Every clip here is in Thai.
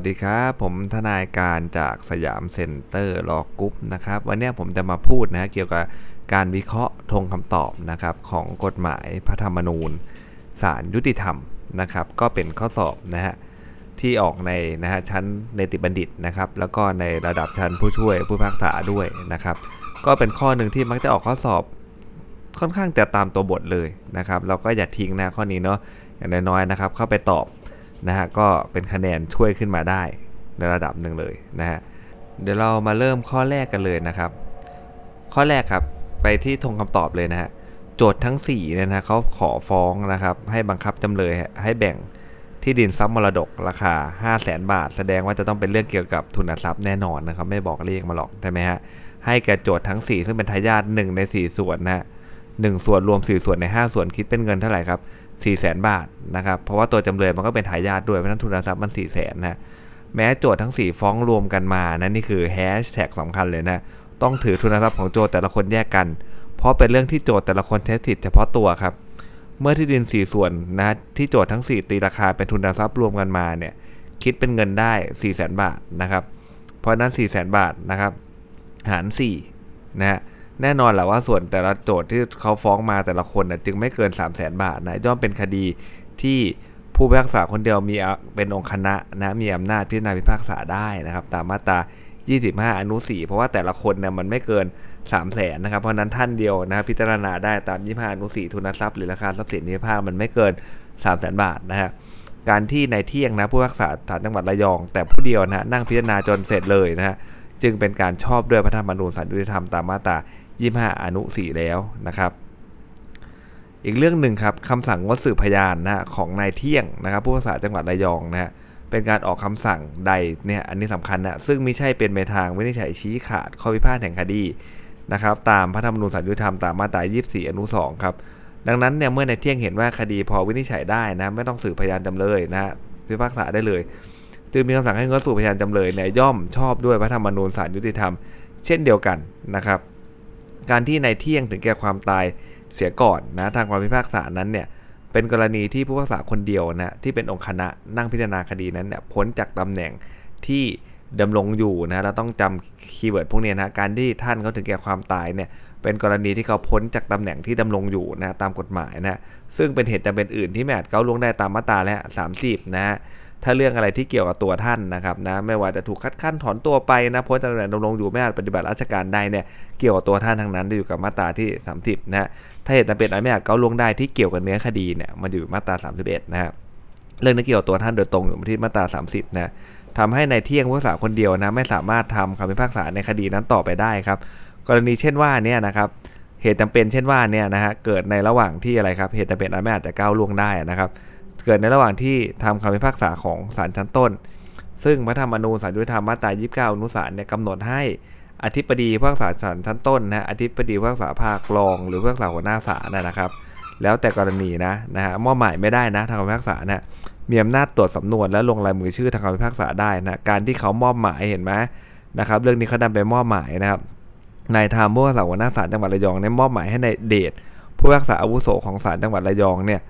สวัสดีครับ ผมทนายการจากสยามเซ็นเตอร์ Law Group นะครับ วันนี้ผมจะมาพูดนะเกี่ยวกับการวิเคราะห์ธงคำตอบนะครับของกฎหมายพระธรรมนูญศาลยุติธรรมนะครับ ก็เป็นข้อสอบนะฮะที่ออกในนะฮะชั้นเนติบัณฑิตนะครับ แล้วก็ในระดับชั้นผู้ช่วยผู้พิพากษาด้วยนะครับ ก็เป็นข้อหนึ่งที่มักจะออกข้อสอบค่อนข้างจะตามตัวบทเลยนะครับ เราก็อย่าทิ้งนะข้อนี้เนาะอย่างน้อยๆนะครับ เข้าไปตอบ นะฮะก็เป็นคะแนนช่วยขึ้นมาได้ในระดับหนึ่งเลยนะฮะเดี๋ยวเรามาเริ่มข้อแรกกันเลยนะครับ ข้อแรกครับไปที่ทงคำตอบเลยนะฮะโจทย์ทั้ง4เนี่ยนะเขาขอฟ้องนะครับ ให้บังคับจำเลยให้แบ่งที่ดินทรัพย์มรดกราคา 5 0 0แสนบาท แสดงว่าจะต้องเป็นเรื่องเกี่ยวกับทุนทรัพย์แน่นอนนะครับ ไม่บอกเลขมาหรอกใช่ไหมฮะให้แก่โจทย์ทั้ง 4 ซึ่งเป็นทายาท1ใน 4 ส่วนนะฮะหส่วนรวม 4 ส่วนใน 5 ส่วนคิดเป็นเงินเท่าไหร่ครับ 4 0 0แสนบาทนะครับ เพราะว่าตัวจำเลยมันก็เป็นทายาทด้วย เพราะนั้นทุนทรัพย์มัน 4 0 0แสนนะ แม้โจทย์ทั้ง 4 ฟ้องรวมกันมานะนี่คือแฮชแท็กสำคัญเลยนะ ต้องถือทุนทรัพย์ของโจทย์แต่ละคนแยกกัน เพราะเป็นเรื่องที่โจทย์แต่ละคนเทสติดเฉพาะตัวครับ เมื่อที่ดิน 4 ส่วนนะที่โจทย์ทั้ง 4 ตีราคาเป็นทุนทรัพย์รวมกันมาเนี่ย คิดเป็นเงินได้ 4 0 0แสนบาทนะครับ เพราะนั้น 4 0 0แสนบาทนะครับ หาร4นะฮะ แน่นอนแหละว่าส่วนแต่ละโจทย์ที่เขาฟ้องมาแต่ละคนนะจึงไม่เกิน 3 0 0แสนบาทนะย่อมเป็นคดีที่ผู้พิพากษาคนเดียวมีเป็นองค์คณะนะมีอำนาจพิจารณาพิพากษาได้นะครับ ตามมาตรา 25 อนุ 4 เพราะว่าแต่ละคนเนี่ยมันไม่เกิน 3 0 0แสนนะครับ เพราะนั้นท่านเดียวนะพิจารณาได้ตาม 25 อนุ 4 ทุนทรัพย์หรือราคาทรัพย์สินที่พิพากมันไม่เกิน 3 0 0แสนบาทนะฮะการที่ในเที่ยงนะผู้พิพากษาศาลจังหวัดระยอง แต่ผู้เดียวนะนั่งพิจารณาจนเสร็จเลยนะฮะจึงเป็นการชอบด้วยพระธรรมนูญศาลยุติธรรมตามมาตรา 25 อนุ 4 แล้วนะครับอีกเรื่องหนึ่งครับคำสั่งงดสืบพยานนะของนายเที่ยงนะครับผู้ภาษาจังหวัดระยองนะฮะเป็นการออกคำสั่งใดเนี่ยอันนี้สำคัญนะซึ่งไม่ใช่เป็นไปทางวินิจฉัยชี้ขาดข้อพิพาทแห่งคดีนะครับตามพระธรรมนูญสัญยุธรรมตามมาตรา24 อนุ 2 ครับ ดังนั้นเนี่ยเมื่อในเที่ยงเห็นว่าคดีพอวินิจฉัยได้นะไม่ต้องสืบพยานจำเลยนะพิพากษาได้เลย จึงมีคำสั่งให้งดสืบพยานจำเลยเนี่ยย่อมชอบด้วยพระธรรมนูญศาลยุติธรรม เช่นเดียวกันนะครับ การที่ในเที่ยงถึงแก่ความตายเสียก่อนนะทางความพิพากษานั้นเนี่ยเป็นกรณีที่ผู้พิพากษาคนเดียวนะที่เป็นองค์คณะนั่งพิจารณาคดีนั้นเนี่ยพ้นจากตำแหน่งที่ดำรงอยู่นะเราต้องจำคีย์เวิร์ดพวกนี้นะการที่ท่านเขาถึงแก่ความตายเนี่ยเป็นกรณีที่เขาพ้นจากตำแหน่งที่ดำรงอยู่นะตามกฎหมายนะซึ่งเป็นเหตุจำเป็นอื่นที่ไม่อาจเก้าล่วงได้ตามมาตราและ30นะ ถ้าเรื่องอะไรที่เกี่ยวกับตัวท่านนะครับนะไม่ว่าจะถูกคัดค้านถอนตัวไปนะพ้นจากตำแหน่งดำรงอยู่ไม่อาจปฏิบัติราชการได้เนี่ยเกี่ยวกับตัวท่านทั้งนั้นอยู่กับมาตราที่ 30นะถ้าเหตุจำเป็นอะไรไม่อาจก้าล่วงได้ที่เกี่ยวกับเนื้อคดีเนี่ยมันอยู่มาตรา 31นะครับเรื่องนี้เกี่ยวกับตัวท่านโดยตรงอยู่ที่มาตรา 30นะทำให้ในเที่ยงผู้พิพาคนเดียวนะไม่สามารถทำคำพิพากษาในคดีนั้นต่อไปได้ครับ กรณีเช่นว่าเนี่ยนะครับเหตุจำเป็นเช่นว่าเนี่ยนะฮะเกิดในระหว่างที่อะไรครับเหตุจำเป็นอะไรไม่อาจจะก้าวล่วงได้นะครับ เกิดในระหว่างที่ทำคำพิพากษาของศาลชั้นต้น ซึ่งพระธรรมนูญศาลยุติธรรมมาตรา29อนุสารเนี่ยกำหนดให้อธิบดีผู้พิพากษาศาลชั้นต้นนะอธิบดีผู้พิพากษาภาครอง หรือผู้พิพากษาหัวหน้าศาลนะครับ แล้วแต่กรณีนะนะฮะมอบหมายไม่ได้นะทางคำพิพากษานะมีอำนาจตรวจสำนวนและลงลายมือชื่อทางคำพิพากษาได้นะการที่เขามอบหมายเห็นไหมนะครับ เรื่องนี้เขานำไปมอบหมายนะครับนายธรรมผู้พิพากษาหัวหน้าศาลจังหวัดระยองเนี่ยมอบหมายให้ในเดชผู้พิพากษาอาวุโสของศาลจังหวัดระยองเนี่ย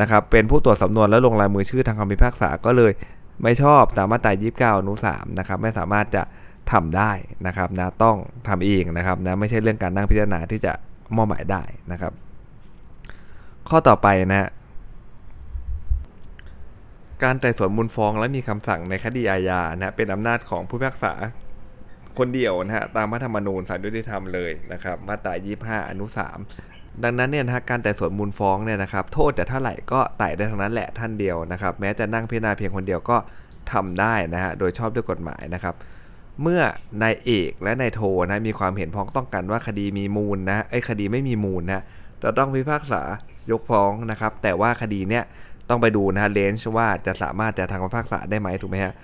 นะครับเป็นผู้ตรวจสำนวนและลงลายมือชื่อทางคำพิพากษาก็เลยไม่ชอบตามมาตรา29อนุ3นะครับไม่สามารถจะทำได้นะครับนะต้องทำเองนะครับนะไม่ใช่เรื่องการนั่งพิจารณาที่จะมอบหมายได้นะครับ ข้อต่อไปนะการไต่สวนมูลฟ้องและมีคำสั่งในคดีอาญานะเป็นอำนาจของผู้พิพากษาคนเดียวนะฮะตามรัฐธรรมนูญสารยุติธรรมเลยนะครับมาตรา 25 อนุ 3 ดังนั้นเนี่ยนะการไต่สวนมูลฟ้องเนี่ยนะครับโทษจะเท่าไหร่ก็ไต่ได้ทั้งนั้นแหละท่านเดียวนะครับ แม้จะนั่งพิจารณาเพียงคนเดียวก็ทำได้นะฮะโดยชอบด้วยกฎหมายนะครับ เมื่อนายเอกและนายโทนะมีความเห็นพ้องต้องกันว่าคดีมีมูลนะไอ้คดีไม่มีมูลนะจะต้องพิพากษายกฟ้องนะครับ แต่ว่าคดีเนี้ยต้องไปดูนะเลนส์ว่าจะสามารถจะทางพิพากษาได้ไหมถูกไหมฮะ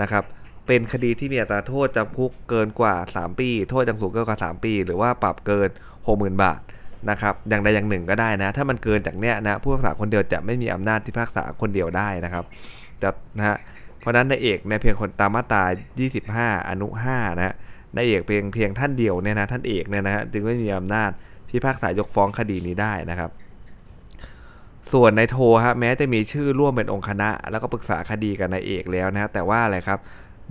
นะครับเป็นคดีที่มีอัตราโทษจำคุกเกินกว่า 3 ปี โทษจำคุกเกินกว่า 3 ปี หรือว่าปรับเกิน 60,000 บาท นะครับอย่างใดอย่างหนึ่งก็ได้นะ ถ้ามันเกินจากเนี้ยนะผู้พิพากษาคนเดียวจะไม่มีอำนาจที่พิพากษาคนเดียวได้นะครับจะนะฮะเพราะนั้นนายเอกในเพียงคนตามมาตรา 25 อนุ 5 นะฮะนายเอกเพียงเพียงท่านเดียวเนี่ยนะท่านเอกเนี่ยนะฮะจึงไม่มีอำนาจพิพากษายกฟ้องคดีนี้ได้นะครับ ส่วนในโทฮะแม้จะมีชื่อร่วมเป็นองค์คณะ แล้วก็ปรึกษาคดีกับนายเอกแล้วนะฮะแต่ว่าอะไรครับ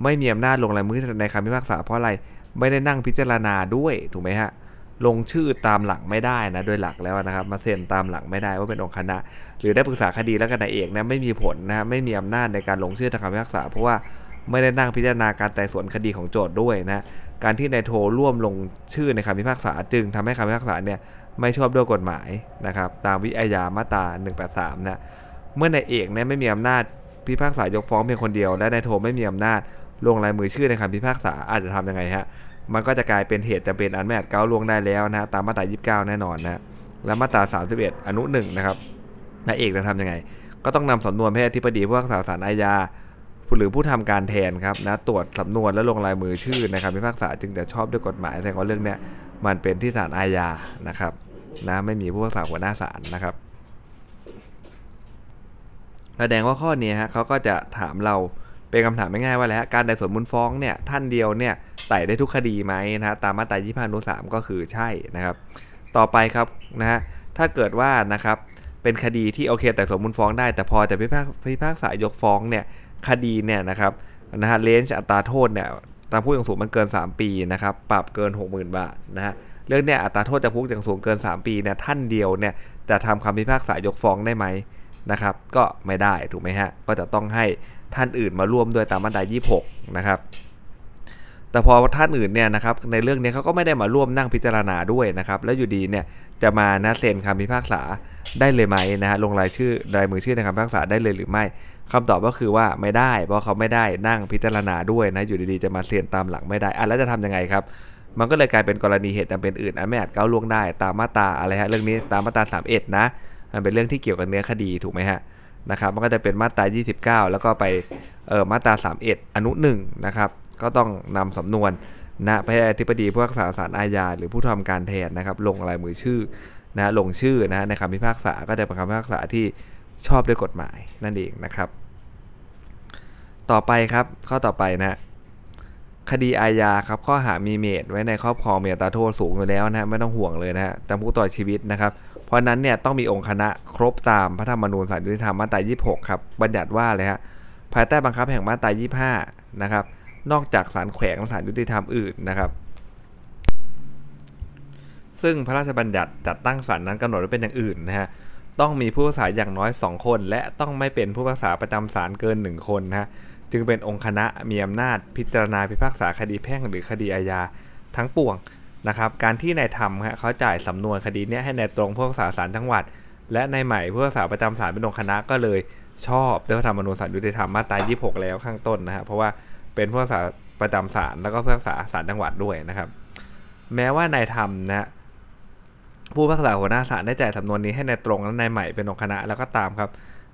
ไม่มีอำนาจลงลายมือในคำพิพากษาเพราะอะไรไม่ได้นั่งพิจารณาด้วยถูกไหมฮะ ลงชื่อตามหลักไม่ได้นะโดยหลักแล้วนะครับ มาเซ็นตามหลักไม่ได้ว่าเป็นองค์คณะ หรือได้ปรึกษาคดีแล้วกับนายเอกนะไม่มีผลนะฮะไม่มีอำนาจในการลงชื่อทางคำพิพากษา เพราะว่าไม่ได้นั่งพิจารณาการไต่สวนคดีของโจทย์ด้วยนะการที่นายโทร่วมลงชื่อในคำพิพากษา จึงทำให้คำพิพากษาเนี่ยไม่ชอบด้วยกฎหมายนะครับตามวิอาญามาตรา183นะเมื่อนายเอกเนี่ยไม่มีอำนาจพิพากษายกฟ้องเพียงคนเดียว และนายโทไม่มีอำนาจลงลายมือชื่อในคำพิพากษาอาจจะทำยังไงฮะ มันก็จะกลายเป็นเหตุจำเป็นอันไม่อาจก้าวล่วงได้แล้วนะตามมาตรา29 แน่นอนนะและมาตรา 31 อนุ1นะครับนายเอกจะทำยังไง ก็ต้องนำสำนวนให้อธิบดีผู้พิพากษาศาลอาญาหรือผู้ทำการแทนครับนะตรวจสำนวนและลงลายมือชื่อในคำพิพากษาจึงจะชอบด้วยกฎหมายแต่ว่าเรื่องเนี้ยมันเป็นที่ศาลอาญานะครับนะไม่มีผู้พิพากษาหัวหน้าศาลนะครับแสดงว่าข้อนี้ฮะเขาก็จะถามเราเป็นคำถามง่ายๆว่าแล้วการไต่สวนมูลฟ้องเนี่ยท่านเดียวเนี่ย ไต่ได้ทุกคดีไหมนะฮะตามมาตรา25อนุ3ก็คือใช่นะครับ ต่อไปครับนะฮะถ้าเกิดว่านะครับเป็นคดีที่โอเค แต่สมมูลฟ้องได้แต่พอแต่พิพากพิพากษายกฟ้องเนี่ยคดีเนี่ยนะครับนะฮะเลนจ์อัตราโทษเนี่ยตามผู้อย่างสูงมันเกิน 3 ปีนะครับปรับเกิน 60,000 บาทนะฮะเรื่องเนี่ยอัตราโทษจำคุกอย่างสูงเกิน 3 ปีเนี่ยท่านเดียวเนี่ยจะทำคำพิพากษายกฟ้องได้ไหมนะครับ ก็ไม่ได้ถูกไหมฮะก็จะต้องให้ท่านอื่นมาร่วมด้วยตามมาตรา26 นะครับ แต่พอท่านอื่นเนี่ยนะครับในเรื่องนี้เขาก็ไม่ได้มาร่วมนั่งพิจารณาด้วยนะครับแล้วอยู่ดีเนี่ยจะมานะเซ็นคำพิพากษาได้เลยไหมนะฮะลงรายชื่อรายมือชื่อในคำพิพากษาได้เลยหรือไม่คำตอบก็คือว่าไม่ได้ เพราะเขาไม่ได้นั่งพิจารณาด้วยนะอยู่ดีๆจะมาเซ็นตามหลังไม่ได้อะแล้วจะทํำยังไงครับ มันก็เลยกลายเป็นกรณีเหตุจำเป็นอื่นอันไม่อาจก้าวล่วงได้ ตามมาตราอะไรฮะเรื่องนี้ตามมาตรา31นะมันเป็นเรื่องที่เกี่ยวกับเนื้อคดีถูกไหมฮะนะครับมันก็จะเป็นมาตรา 29 แล้วก็ไปเออมาตรา 31 อนุ1นะครับ ก็ต้องนำสำนวนนะไปให้อธิบดีผู้รักษาศาลอาญาหรือผู้ทำการแทนนะครับ ลงลายมือชื่อนะลงชื่อนะในคำพิพากษาก็จะเป็นคำพิพากษาที่ชอบด้วยกฎหมายนั่นเองนะครับ ต่อไปครับข้อต่อไปนะคดีอาญาครับข้อหามีเมตไว้ในครอบครองมีอัตราโทษสูงอยู่แล้วนะไม่ต้องห่วงเลยนะฮะจำคุกต่อชีวิตนะครับ เพราะนั้นเนี่ยต้องมีองค์คณะครบตามพระธรรมนูญสารยุติธรรมมาตรา 26 ครับ บัญญัติว่าเลยฮะภายใต้บังคับแห่งมาตรา 25 นะครับ นอกจากศาลแขวงและศาลยุติธรรมอื่นนะครับ ซึ่งพระราชบัญญัติจัดตั้งศาลนั้นกำหนดไว้เป็นอย่างอื่นนะฮะต้องมีผู้พิพากษาอย่างน้อย 2 คน และต้องไม่เป็นผู้พิพากษาประจำศาลเกิน 1 คนนะฮะจึงเป็นองค์คณะมีอำนาจพิจารณาพิพากษาคดีแพ่งหรือคดีอาญาทั้งปวงนะครับการที่นายทำฮะเขาจ่ายสำนวนคดีนี้ให้นายตรงผู้พิพากษาศาลจังหวัด และนายใหม่ผู้พิพากษาประจำศาลเป็นองค์คณะก็เลยชอบด้วยพระธรรมนูญศาลยุติธรรมมาตรา 26 แล้วข้างต้นนะฮะเพราะว่า เป็นผู้พิพากษาประจำศาลแล้วก็ผู้พิพากษาศาลจังหวัดด้วยนะครับ แม้ว่านายทำนะผู้พิพากษาหัวหน้าศาลได้จ่ายสำนวนนี้ให้นายตรงและนายใหม่เป็นองค์คณะแล้วก็ตามครับ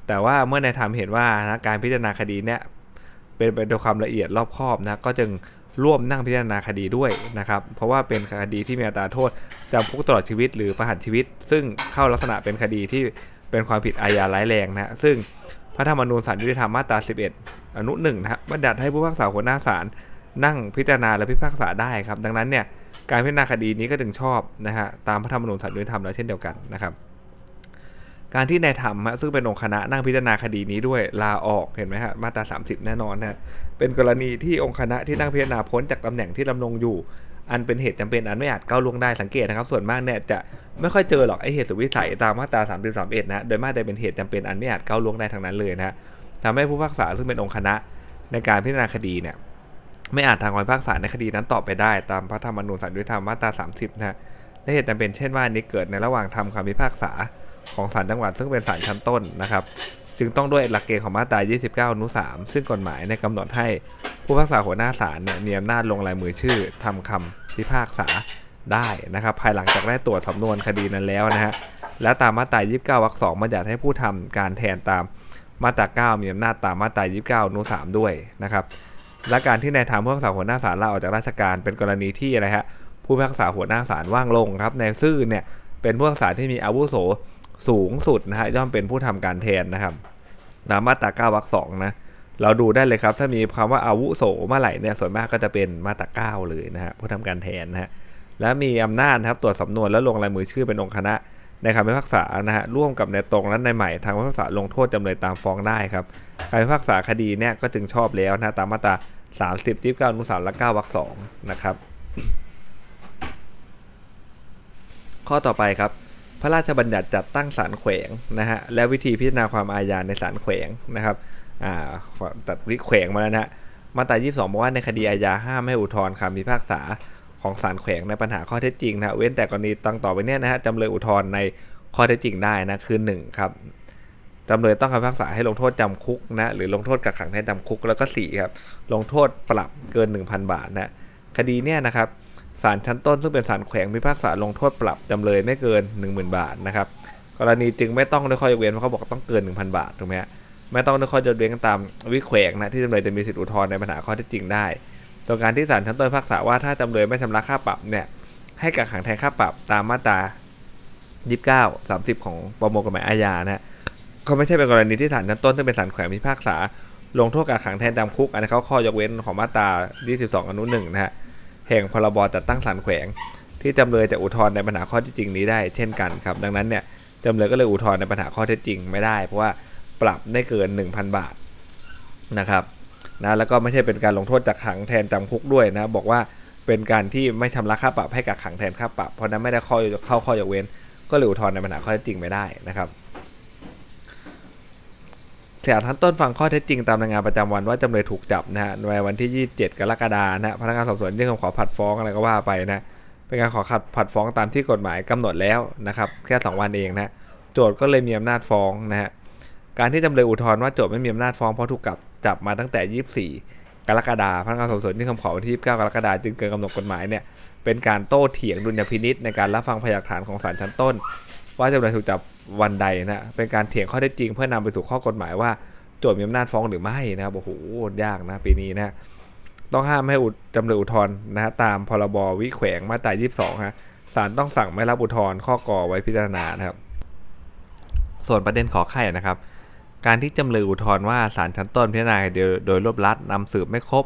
แต่ว่าเมื่อนายทำเห็นว่านะการพิจารณาคดีเนี้ยเป็นไปด้วยความละเอียดรอบคอบนะก็จึงร่วมนั่งพิจารณาคดีด้วยนะครับ เพราะว่าเป็นคดีที่มีอัตราโทษจำคุกตลอดชีวิตหรือประหารชีวิต ซึ่งเข้าลักษณะเป็นคดีที่เป็นความผิดอาญาร้ายแรงนะซึ่ง พระธรรมนูญศาลยุติธรรมมาตรา 11 อนุ1นะครับบัญญัติให้ผู้พิพากษาหัวหน้าศาลนั่งพิจารณาและพิพากษาได้ครับ ดังนั้นเนี่ยการพิจารณาคดีนี้ก็จึงชอบนะฮะตามพระธรรมนูญศาลยุติธรรมแล้วเช่นเดียวกันนะครับ การที่นายธรรมซึ่งเป็นองค์คณะนั่งพิจารณาคดีนี้ด้วยลาออกเห็นไหมฮะมาตรา 30 แน่นอนนะเป็นกรณีที่องค์คณะที่นั่งพิจารณาพ้นจากตำแหน่งที่ดำรงอยู่ อันเป็นเหตุจำเป็นอันไม่อาจก้าวล่วงได้สังเกตนะครับ ส่วนมากเนี่ยจะไม่ค่อยเจอหรอกไอเหตุสุวิสัยตามมาตรา3 3 1นะโดยมากจะเป็นเหตุจำเป็นอันไม่อาจก้าวล่วงได้ทั้งนั้นเลยนะทำให้ผู้พิพากษาซึ่งเป็นองค์คณะในการพิจารณาคดีเนี่ยไม่อาจทางคำพิพากษาในคดีนั้นต่อไปได้ ตามพระธรรมนูญศาลยุติธรรมมาตรา 30 นะและเหตุจำเป็นเช่นว่านี้เกิดในระหว่างทำคำพิพากษาของศาลจังหวัดซึ่งเป็นศาลชั้นต้นนะครับ จึงต้องด้วยหลักเกณฑ์ของมาตรา 29 อนุ 3 ซึ่งกฎหมายในกำหนดให้ผู้พิพากษาหัวหน้าศาลเนี่ยมีอำนาจลงลายมือชื่อทำคำพิพากษาได้นะครับ ภายหลังจากได้ตรวจสำนวนคดีนั้นแล้วนะฮะและตามมาตรา 29 วรรค 2 บัญญัติให้ผู้ทำการแทนตามมาตรา 9 มีอำนาจตามมาตรา 29 อนุ 3 ด้วยนะครับและการที่นายทำผู้พิพากษาหัวหน้าศาลลาออกจากราชการเป็นกรณีที่อะไรฮะผู้พิพากษาหัวหน้าศาลว่างลงครับในซื่อเนี่ยเป็นผู้พิพากษาที่มีอาวุโส สูงสุดนะฮะย่อมเป็นผู้ทำการแทนนะครับตามมาตรา9วรรคสองนะเราดูได้เลยครับ ถ้ามีคำว่าอาวุโสเมื่อไหร่เนี่ยส่วนมากก็จะเป็นมาตรา9เลยนะฮะผู้ทำการแทนนะฮะและมีอำนาจนะครับตรวจสำนวนแล้วลงลายมือชื่อเป็นองค์คณะในคำพิพากษานะฮะร่วมกับในตรงและในใหม่ทางพิพากษาลงโทษจำเลยตามฟ้องได้ครับการพิพากษาคดีเนี่ยก็จึงชอบแล้วนะตามมาตรา30 29อนุสามและ9วรรค2นะครับ ข้อต่อไปครับ พระราชบัญญัติจัดตั้งศาลแขวงนะฮะและวิธีพิจารณาความอาญาในศาลแขวงนะครับอ่าตัดวิแขวงมาแล้วนะฮะมาตรา 22 บอกว่าในคดีอาญาห้ามให้อุทธรณ์คำพิพากษาของศาลแขวงในปัญหาข้อเท็จจริงนะเว้นแต่กรณีตั้งต่อไปเนี่ยนะฮะจำเลยอุทธรณ์ในข้อเท็จจริงได้นะคือ1ครับจำเลยต้องคำพิพากษาให้ลงโทษจำคุกนะหรือลงโทษกักขังในจำคุกแล้วก็4ครับลงโทษปรับเกิน 1,000 บาทนะคดีเนี่ยนะครับ ศาลชั้นต้นซึ่งเป็นศาลแขวงพิพากษาลงโทษปรับจำเลยไม่เกิน 10,000 บาทนะครับกรณีจึงไม่ต้องด้วยข้อยกเว้นเพราะเขาบอกต้องเกิน 1,000 บาทถูกไหมฮะไม่ต้องด้วยข้อยกเว้นตามวิแขวงนะที่จำเลยจะมีสิทธิอุทธรณ์ในปัญหาข้อเท็จจริงได้ส่วนการที่ศาลชั้นต้นพิพากษาว่าถ้าจำเลยไม่ชำระค่าปรับเนี่ยให้กักขังแทนค่าปรับตามมาตรา29 30 ของประมวลกฎหมายอาญานะก็ไม่ใช่เป็นกรณีที่ศาลชั้นต้นซึ่งเป็นศาลแขวงพิพากษา ลงโทษกักขังแทนจำคุก อันนี้เขาข้อยกเว้นของมาตรา22อนุ1นะฮะ แห่งพรบจัดตั้งศาลแขวง ที่จำเลยจะอุทธรณ์ในปัญหาข้อท็จจริงนี้ได้เช่นกันครับดังนั้นเนี่ยจำเลยก็เลยอุทธรณ์ในปัญหาข้อเท็จจริงไม่ได้ เพราะว่าปรับได้เกิน 1,000 บาทนะครับนะแล้วก็ไม่ใช่เป็นการลงโทษจากขังแทนจำคุกด้วยนะบอกว่าเป็นการที่ไม่ชำระค่าปรับให้กับขังแทนค่าปรับ เพราะนั้นไม่ได้ข้อเข้าข้อยกเว้น ก็เลยอุทธรณ์ในปัญหาข้อเท็จจริงไม่ได้นะครับ ศาลชั้นต้นฟังข้อเท็จจริงตามรายงานประจำวันว่าจำเลยถูกจับนะฮะในวันที่ 27 กรกฎาคมนะพนักงานสอบสวนยื่นคำขอผัดฟ้องอะไรก็ว่าไปนะเป็นการขอขัดผัดฟ้องตามที่กฎหมายกำหนดแล้วนะครับแค่ 2 วันเองนะโจทย์ก็เลยมีอำนาจฟ้องนะฮะการที่จำเลยอุทธรณ์ว่าโจทย์ไม่มีอำนาจฟ้องเพราะถูกจับจับมาตั้งแต่ 24 กรกฎาคมพนักงานสอบสวนยื่นคำขอวันที่ 29 กรกฎาคมจึงเกินกำหนดกฎหมายเนี่ยเป็นการโต้เถียงดุลยพินิษในการรับฟังพยานหลักฐานของศาลชั้นต้น ว่าจำเลยถูกจับวันใดนะเป็นการเถียงข้อเท็จจริงเพื่อนำไปสู่ข้อกฎหมายว่าโจทย์มีอำนาจฟ้องหรือไม่นะครับโอ้โหยากนะปีนี้นะต้องห้ามให้อุจำเลยอุทธรณ์นะฮะตามพรบวิแขวงมาตรา 22 ฮะศาลต้องสั่งไม่รับอุทธรณ์ข้อก่อไว้พิจารณานะครับ ส่วนประเด็นขอไข่นะครับ การที่จำเลยอุทธรณ์ว่าศาลชั้นต้นพิจารณาโดยโดยรวบลัดนำสืบไม่ครบ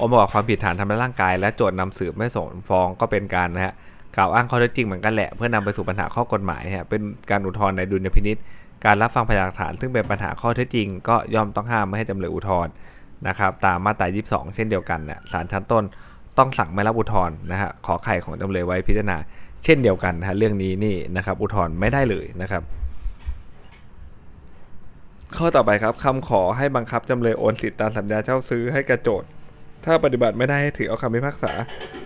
องค์ประกอบความผิดฐานทำร้ายร่างกาย และโจทย์นำสืบไม่ส่งฟ้องก็เป็นการนะฮะ กล่าวอ้างข้อเท็จจริงเหมือนกันแหละเพื่อนำไปสู่ปัญหาข้อกฎหมายฮะเป็นการอุทธรณ์ในดุลยพินิษการรับฟังพยานหลักฐาน ซึ่งเป็นปัญหาข้อเท็จจริง ก็ย่อมต้องห้ามไม่ให้จำเลยอุทธรณ์นะครับตามมาตรา 22 เช่นเดียวกันเนี่ยศาลชั้นต้นต้องสั่งไม่รับอุทธรณ์นะฮะขอไข่ของจำเลยไว้พิจารณา เช่นเดียวกันนะฮะเรื่องนี้นี่นะครับอุทธรณ์ไม่ได้เลยนะครับ ข้อต่อไปครับคำขอให้บังคับจำเลยโอนสิทธิตามสัญญาเช่าซื้อให้กระโจทถ้าปฏิบัติไม่ได้ให้ถือเอาคำพิพากษา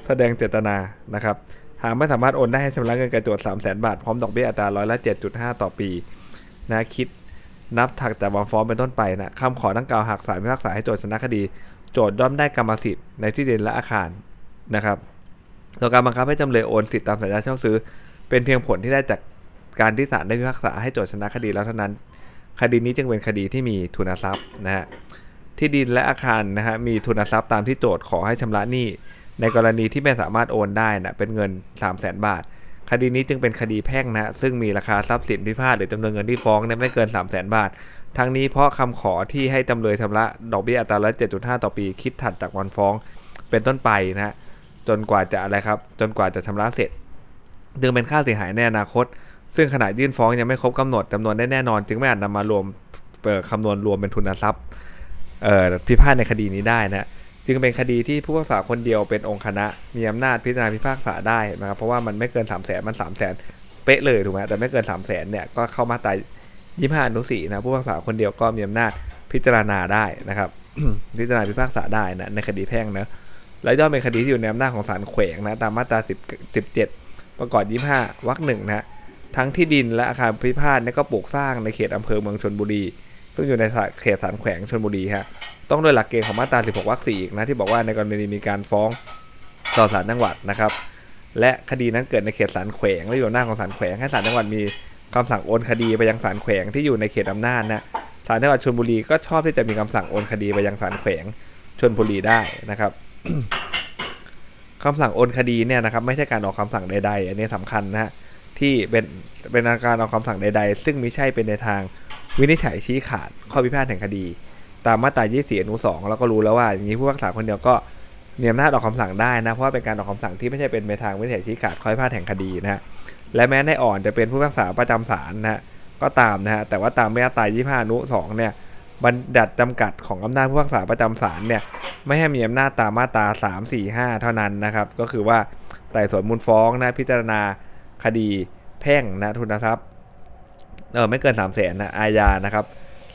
แสดงเจตนานะครับ หากไม่สามารถโอนได้ให้ชำระเงินกระจทย์3 0 0 0 0 0 บาท พร้อมดอกเบี้ยอัตราร้อยละ 7.5 ต่อปี นะคิดนับถักจากวันฟ้องเป็นต้นไปนะคำขอดังกล่าวหากศาลพิพากษาให้โจทย์ชนะคดี โจทย์ย่อมได้กรรมสิทธิ์ในที่ดินและอาคารนะครับต่อการบังคับให้จำเลยโอนสิทธิตามสัญญาเช่าซื้อ เป็นเพียงผลที่ได้จากการที่ศาลได้พิพากษาให้โจทย์ชนะคดีแล้วเท่านั้น คดีนี้จึงเป็นคดีที่มีทุนทรัพย์นะฮะที่ดินและอาคารนะฮะมีทุนทรัพย์ตามที่โจทย์ขอให้ชำระหนี้ ในกรณีที่ไม่สามารถโอนได้นะเป็นเงิน 3 0 0 0 0 0บาท คดีนี้จึงเป็นคดีแพ่งนะซึ่งมีราคาทรัพย์สินพิพาทหรือจำนวนเงินที่ฟ้องเนี่ยไม่เกิน 3 0 0 0 0 0บาท ทั้งนี้เพราะคำขอที่ให้จำเลยชำระดอกเบี้ยอัตราละ7.5 ต่อปีคิดถัดจากวันฟ้อง เป็นต้นไปนะฮะจนกว่าจะอะไรครับ จนกว่าจะชำระเสร็จจึงเป็นค่าเสียหายในอนาคต ซึ่งขณะยื่นฟ้องยังไม่ครบกำหนดจำนวนได้แน่นอน จึงไม่อาจนำมารวมคำนวณรวมเป็นทุนทรัพย์พิพาทในคดีนี้ได้นะ จึงเป็นคดีที่ผู้พิพากษาคนเดียวเป็นองค์คณะ มีอำนาจพิจารณาพิพากษาได้นะครับ เพราะว่ามันไม่เกิน3 0 0แสนมัน3 0 0แสนเป๊ะเลยถูกไหมแต่ไม่เกิน3 0 0แสนเนี่ยก็เข้ามาตรา25อนุ4นะผู้พิพากษาคนเดียวก็มีอำนาจพิจารณาได้นะครับ พิจารณาพิพากษาได้นะในคดีแพ่งนะและย่อมเป็นคดีที่อยู่ในอำนาจของศาลแขวงนะตามมาตรา10 17 ประกอบ25วรรคหนึ่งนะทั้งที่ดินและอาคารพิพาทนี่ก็ปลูกสร้างในเขตอำเภอเมืองชนบุรี ซึ่งอยู่ในเขตสารแขวงชนบุรีฮะ ต้องโดยหลักเกณฑ์ของมาตรา 16 วรรค 4 อีกนะที่บอกว่าในกรณีมีการฟ้องต่อศาลจังหวัดนะครับ และคดีนั้นเกิดในเขตสารแขวงและอยู่หน้าของศาลแขวงให้ศาลจังหวัดมีคำสั่งโอนคดีไปยังศาลแขวงที่อยู่ในเขตอำนาจนะศาลจังหวัดชลบุรีก็ชอบที่จะมีคำสั่งโอนคดีไปยังศาลแขวงชลบุรีได้นะครับคำสั่งโอนคดีเนี่ยนะครับไม่ใช่การออกคำสั่งใด ๆ อันนี้สำคัญนะฮะที่เป็นเป็นการออกคำสั่งใด ๆ ซึ่งไม่ใช่เป็นในทางวินิจฉัยชี้ขาดข้อพิพาทแห่งคดี ตามมาตรา24อนุ2เราก็รู้แล้วว่าอย่างนี้ผู้พิพากษาคนเดียวก็มีอำนาจออกคำสั่งได้นะเพราะว่าเป็นการออกคำสั่งที่ไม่ใช่เป็นในทางวินิจฉัยชี้ขาดข้อพิพาทแห่งคดีนะฮะและแม้ในอ่อนจะเป็นผู้พิพากษาประจำศาลนะฮะก็ตามนะฮะแต่ว่าตามมาตรา25อนุ2เนี่ยบัญญัติจำกัดของอำนาจผู้พิพากษาประจำศาลเนี่ยไม่ให้มีอำนาจตามมาตรา 3 4 5 เท่านั้นนะครับ ก็คือว่าไต่สวนมูลฟ้องนะพิจารณาคดีแพ่งนะทุนทรัพย์เออไม่เกิน3 0 0แสนนะอาญานะครับ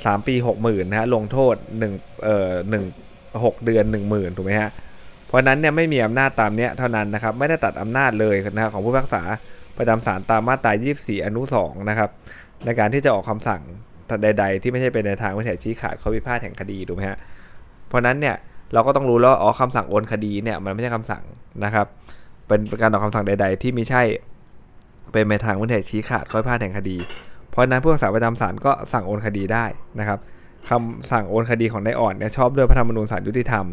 3ปี60,000นนะฮะลงโทษ1เอ่อ1 6เดือน10,000ถูกไหมฮะเพราะนั้นเนี่ยไม่มีอำนาจตามเนี้ยเท่านั้นนะครับไม่ได้ตัดอำนาจเลยนะของผู้พิพากษาประจำศาลตามมาตรา24 อนุ 2 นะครับ ในการที่จะออกคำสั่งใด ๆ ที่ไม่ใช่เป็นในทางวิถีชี้ขาดข้อพิพาทแห่งคดีถูกไหมฮะเพราะนั้นเนี่ยเราก็ต้องรู้แล้วอ๋อคำสั่งโอนคดีเนี่ยมันไม่ใช่คำสั่งนะครับ เป็นการออกคำสั่งใด ๆ ที่ไม่ใช่เป็นในทางวิถีชี้ขาดข้อพิพาทแห่งคดี ราะนั้นผู้พิพากษาประจำศาลก็สั่งโอนคดีได้นะครับคำสั่งโอนคดีของนายอ่อนเนี่ยชอบด้วยพระธรรมนูญศาลยุติธรรม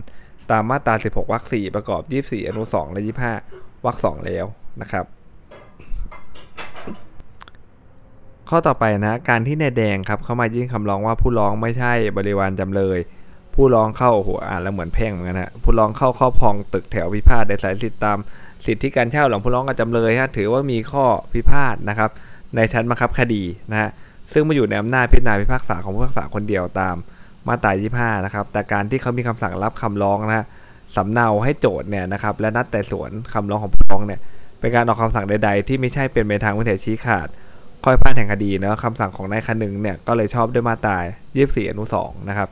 ตามมาตรา 16 วรรค 4 ประกอบ 24 อนุ 2 และ 25 วรรค 2 แล้วนะครับ ข้อต่อไปนะ การที่นายแดงครับเข้ามายื่นคำร้องว่าผู้ร้องไม่ใช่บริวารจำเลย ผู้ร้องเข้าหัวอ่านแล้วเหมือนแพ่งเหมือนกันนะผู้ร้องเข้าครอบครองตึกแถวพิพาทในสายสิทธิตาม สิทธิการเช่าหลังผู้ร้องกับจำเลยฮะถือว่ามีข้อพิพาทนะครับ ในชั้นบังคับคดีนะฮะซึ่งมาอยู่ในอำนาจพิจารณาพิพากษาของผู้พิพากษาคนเดียวตามมาตรา 25 นะครับ แต่การที่เขามีคำสั่งรับคำร้องนะฮะสำเนาให้โจทย์เนี่ยนะครับ และนัดไต่สวนคำร้องของผู้ร้องเนี่ย เป็นการออกคำสั่งใดๆ ที่ไม่ใช่เป็นไปทางวิถีชี้ขาดข้อยพิพาทแห่งคดีเนะคำสั่งของนายคนึงเนี่ย ก็เลยชอบด้วยมาตรา 24 อนุ 2 นะครับ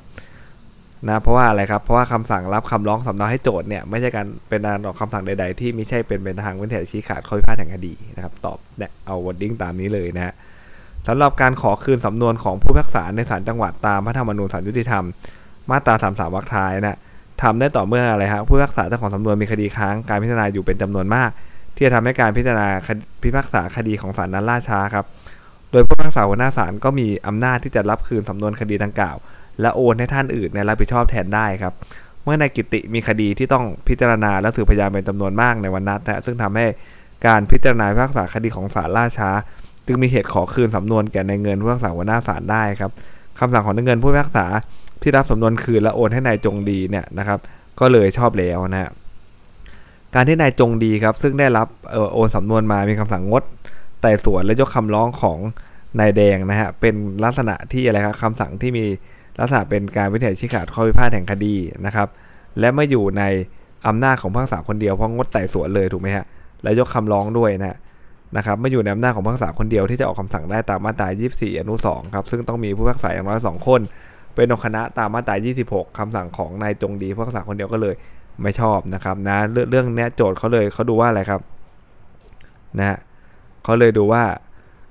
นะเพราะว่าอะไรครับเพราะว่าคำสั่งรับคำร้องสำเนาให้โจทก์เนี่ยไม่ใช่การเป็นการออกคำสั่งใด ๆ ที่ไม่ใช่เป็นไปทางวิถีชี้ขาดข้อพิพาทแห่งคดีนะครับตอบเนี่ยเอา wording ตามนี้เลยนะฮะสำหรับการขอคืนสำนวนของผู้พิพากษาในศาลจังหวัดตามพระธรรมนูญศาลยุติธรรม มาตรา33วรรคท้ายนะทำได้ต่อเมื่ออะไรฮะผู้พิพากษาเจ้าของสำนวนมีคดีค้างการพิจารณาอยู่เป็นจำนวนมาก ที่จะทำให้การพิจารณาพิพากษาคดีของศาลนั้นล่าช้าครับ โดยผู้พิพากษาหัวหน้าศาลก็มีอำนาจที่จะรับคืนสำนวนคดีดังกล่าว และโอนให้ท่านอื่นในรับผิดชอบแทนได้ครับเมื่อนายกิติมีคดีที่ต้องพิจารณาและสืบพยานเป็นจำนวนมากในวันนัดนะซึ่งทำให้การพิจารณาพิพากษาคดีของศาลล่าช้า จึงมีเหตุขอคืนสำนวนแก่ในเงินผู้พิพากษาหัวหน้าศาลได้ครับคำสั่งของในเงินผู้พิพากษาที่รับสำนวนคืนและโอนให้นายจงดีเนี่ยนะครับ ก็เลยชอบแล้วนะฮะการที่นายจงดีครับ ซึ่งได้รับโอนสำนวนมามีคำสั่งงดไต่สวนและยกคำร้องของนายแดงนะฮะเป็นลักษณะที่อะไรครับคำสั่งที่มี ลักษณะเป็นการวินิจฉัยชี้ขาดข้อพิพาทแห่งคดีนะครับ และไม่อยู่ในอำนาจของพิพากษาคนเดียวเพราะงดไต่สวนเลยถูกไหมฮะและยกคำร้องด้วยนะนะครับไม่อยู่ในอำนาจของพิพากษาคนเดียวที่จะออกคำสั่งได้ตามมาตรา 24 อนุ 2 ครับซึ่งต้องมีผู้พิพากษาอย่างน้อย 2 คน เป็นองคณะตามมาตรา 26 คำสั่งของนายจงดีผู้พิพากษาคนเดียวก็เลยไม่ชอบนะครับนะเรื่องเรื่องนี้โจทย์เขาเลยเขาดูว่าอะไรครับนะเขาเลยดูว่า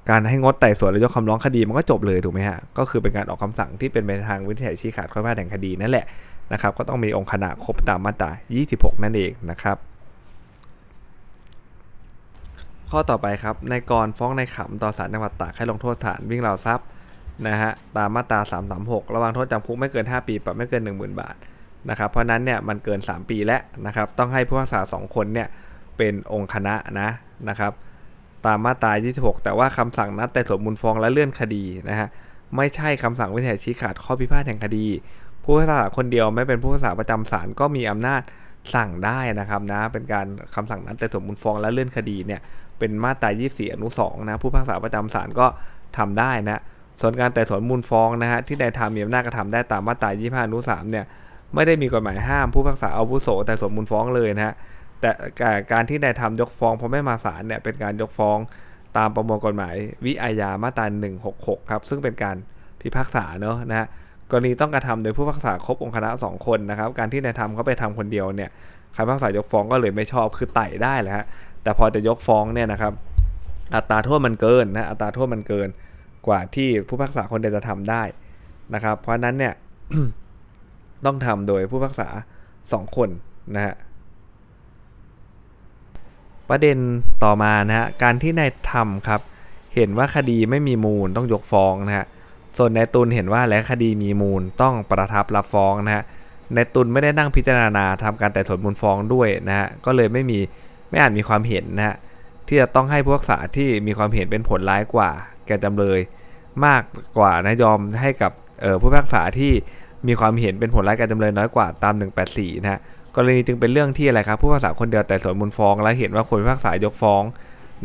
การให้งดไต่สวนและยกคำร้องคดีมันก็จบเลยถูกไหมฮะ ก็คือเป็นการออกคำสั่งที่เป็นไปทางวินิจฉัยชี้ขาดข้อพิพาทแห่งคดีนั่นแหละนะครับก็ต้องมีองค์คณะครบตามมาตรา 26 นั่นเองนะครับ ข้อต่อไปครับนายกรฟ้องนายขำต่อศาลจังหวัดตากให้ลงโทษฐานวิ่งราวทรัพย์นะฮะตามมาตรา 336 ระวังโทษจำคุกไม่เกิน 5 ปีปรับไม่เกิน 10,000 บาทนะครับเพราะนั้นเนี่ยมันเกิน 3 ปีแล้วนะครับต้องให้ผู้พิพากษา2คนเนี่ยเป็นองค์คณะนะนะครับ ตามมาตรา 26 แต่ว่าคำสั่งนัดแต่สวนมูลฟ้องและเลื่อนคดีนะฮะไม่ใช่คำสั่งวินิจฉัยชี้ขาดข้อพิพาทแห่งคดี ผู้พิพากษาคนเดียวไม่เป็นผู้พิพากษาประจำศาลก็มีอำนาจสั่งได้นะครับนะเป็นการคำสั่งนัดแต่สวนมูลฟ้องและเลื่อนคดีเนี่ยเป็นมาตรา 24 อนุ 2 นะผู้พิพากษาประจำศาลก็ทำได้นะส่วนการแต่สวนมูลฟ้องนะฮะที่นายทำมีอำนาจกระทำได้ตามมาตรา 25 อนุ 3 เนี่ยไม่ได้มีกฎหมายห้ามผู้พิพากษาอาวุโสแต่สวนมูลฟ้องเลยนะฮะ แต่การที่นายทำยกฟ้องเพราะไม่มาศาลเนี่ยเป็นการยกฟ้องตามประมวลกฎหมาย วิอาญามาตรา166 ครับ ซึ่งเป็นการพิพากษาเนอะนะฮะกรณีต้องกระทำโดยผู้พิพากษาครบองค์คณะ 2 คนนะครับ การที่นายทำเขาไปทำคนเดียวเนี่ยใครพิพากษายกฟ้องก็เลยไม่ชอบคือไต่ได้แหละฮะแต่พอจะยกฟ้องเนี่ยนะครับ อัตราโทษมันเกินนะอัตราโทษมันเกินกว่าที่ผู้พิพากษาคนเดียวจะทำได้นะครับ เพราะนั้นเนี่ยต้องทำโดยผู้พิพากษา 2 คนนะฮะ ประเด็นต่อมานะฮะการที่นายทำครับ เห็นว่าคดีไม่มีมูลต้องยกฟ้องนะฮะส่วนนายตุลเห็นว่าและคดีมีมูลต้องประทับรับฟ้องนะฮะนายตุลไม่ได้นั่งพิจารณาทำการแต่สวนมูลฟ้องด้วยนะฮะก็เลยไม่มีไม่อาจมีความเห็นนะฮะที่จะต้องให้ผู้พิพากษาที่มีความเห็นเป็นผลร้ายกว่า แก่จำเลย มากกว่านะยอมให้กับผู้พิพากษาที่มีความเห็นเป็นผลร้ายแก่จำเลยน้อยกว่าตาม 184นะฮะ กรณีจึงเป็นเรื่องที่อะไรครับผู้พิพากษาคนเดียวแต่สวนมูลฟ้อง และเห็นว่าคนพิพากษายกฟ้อง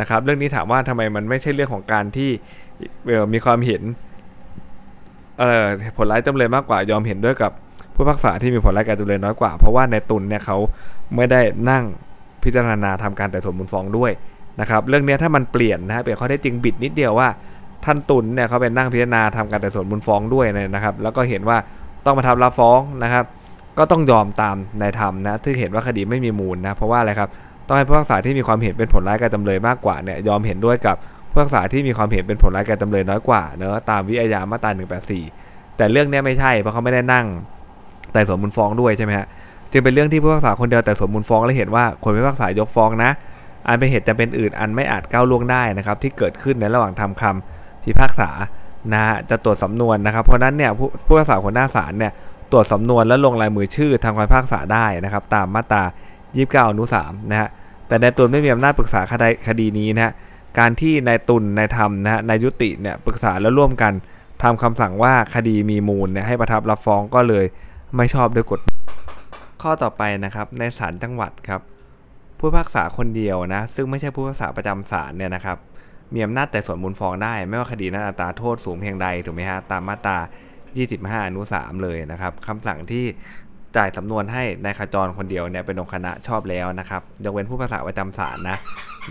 นะครับ เรื่องนี้ถามว่าทำไมมันไม่ใช่เรื่องของการที่มีความเห็นเอ่อผลร้ายจำเลยมากกว่ายอมเห็นด้วยกับผู้พิพากษาที่มีผลร้ายแก่จำเลยน้อยกว่า เพราะว่าในตุนเนี่ยเขาไม่ได้นั่งพิจารณาทำการแต่สวนมูลฟ้องด้วยนะครับเรื่องนี้ถ้ามันเปลี่ยนนะฮะเปลี่ยนข้อเท็จจริงบิดนิดเดียวว่าท่านตุนเนี่ยเขาเป็นนั่งพิจารณาทำการแต่สวนมูลฟ้องด้วยนะครับ แล้วก็เห็นว่าต้องมาทำรับฟ้องนะครับ ก็ต้องยอมตามนายธรรมนะที่เห็นว่าคดีไม่มีมูลนะเพราะว่าอะไรครับต้องให้ผู้พิพากษาที่มีความเห็นเป็นผลร้ายแก่จำเลยมากกว่าเนี่ยยอมเห็นด้วยกับผู้พิพากษาที่มีความเห็นเป็นผลร้ายแก่จำเลยน้อยกว่าเนอะตามวิทยามาตรา184 แต่เรื่องเนี้ยไม่ใช่เพราะเขาไม่ได้นั่งไต่สวนมูลฟ้องด้วยใช่ไหมฮะจึงเป็นเรื่องที่ผู้พิพากษาคนเดียวไต่สวนมูลฟ้องและเห็นว่าคนพิพากษายกฟ้องนะ อันเป็นเหตุจำเป็นอื่นอันไม่อาจก้าวล่วงได้นะครับที่เกิดขึ้นในระหว่างทำคำพิพากษานะจะตรวจสำนวนนะครับเพราะนั้นเนี่ยผู้ผู้พิพากษาหัวหน้าศาลเนี่ย ตรวจสำนวนและลงลายมือชื่อทางคำพิพากษาได้นะครับ ตามมาตรา 29 อนุ 3 นะฮะ แต่นายตุลไม่มีอำนาจปรึกษาคดีคดีนี้นะฮะ การที่นายตุลนายธรรมนะฮะนายยุติเนี่ยปรึกษาแล้วร่วมกันทำคำสั่งว่าคดีมีมูลเนี่ยให้ประทับรับฟ้องก็เลยไม่ชอบด้วยกฎ ข้อต่อไปนะครับในศาลจังหวัดครับผู้พิพากษาคนเดียวนะซึ่งไม่ใช่ผู้พิพากษาประจำศาลเนี่ยนะครับมีอำนาจแต่ส่วนมูลฟ้องได้ ไม่ว่าคดีนั้นอัตราโทษสูงเพียงใดถูกไหมฮะตามมาตรา 25 อนุ 3 เลยนะครับคำสั่งที่จ่ายสำนวนให้นายขจรคนเดียวเนี่ยเป็นองค์คณะชอบแล้วนะครับยกเว้นผู้พิพาษาประจำศาลนะ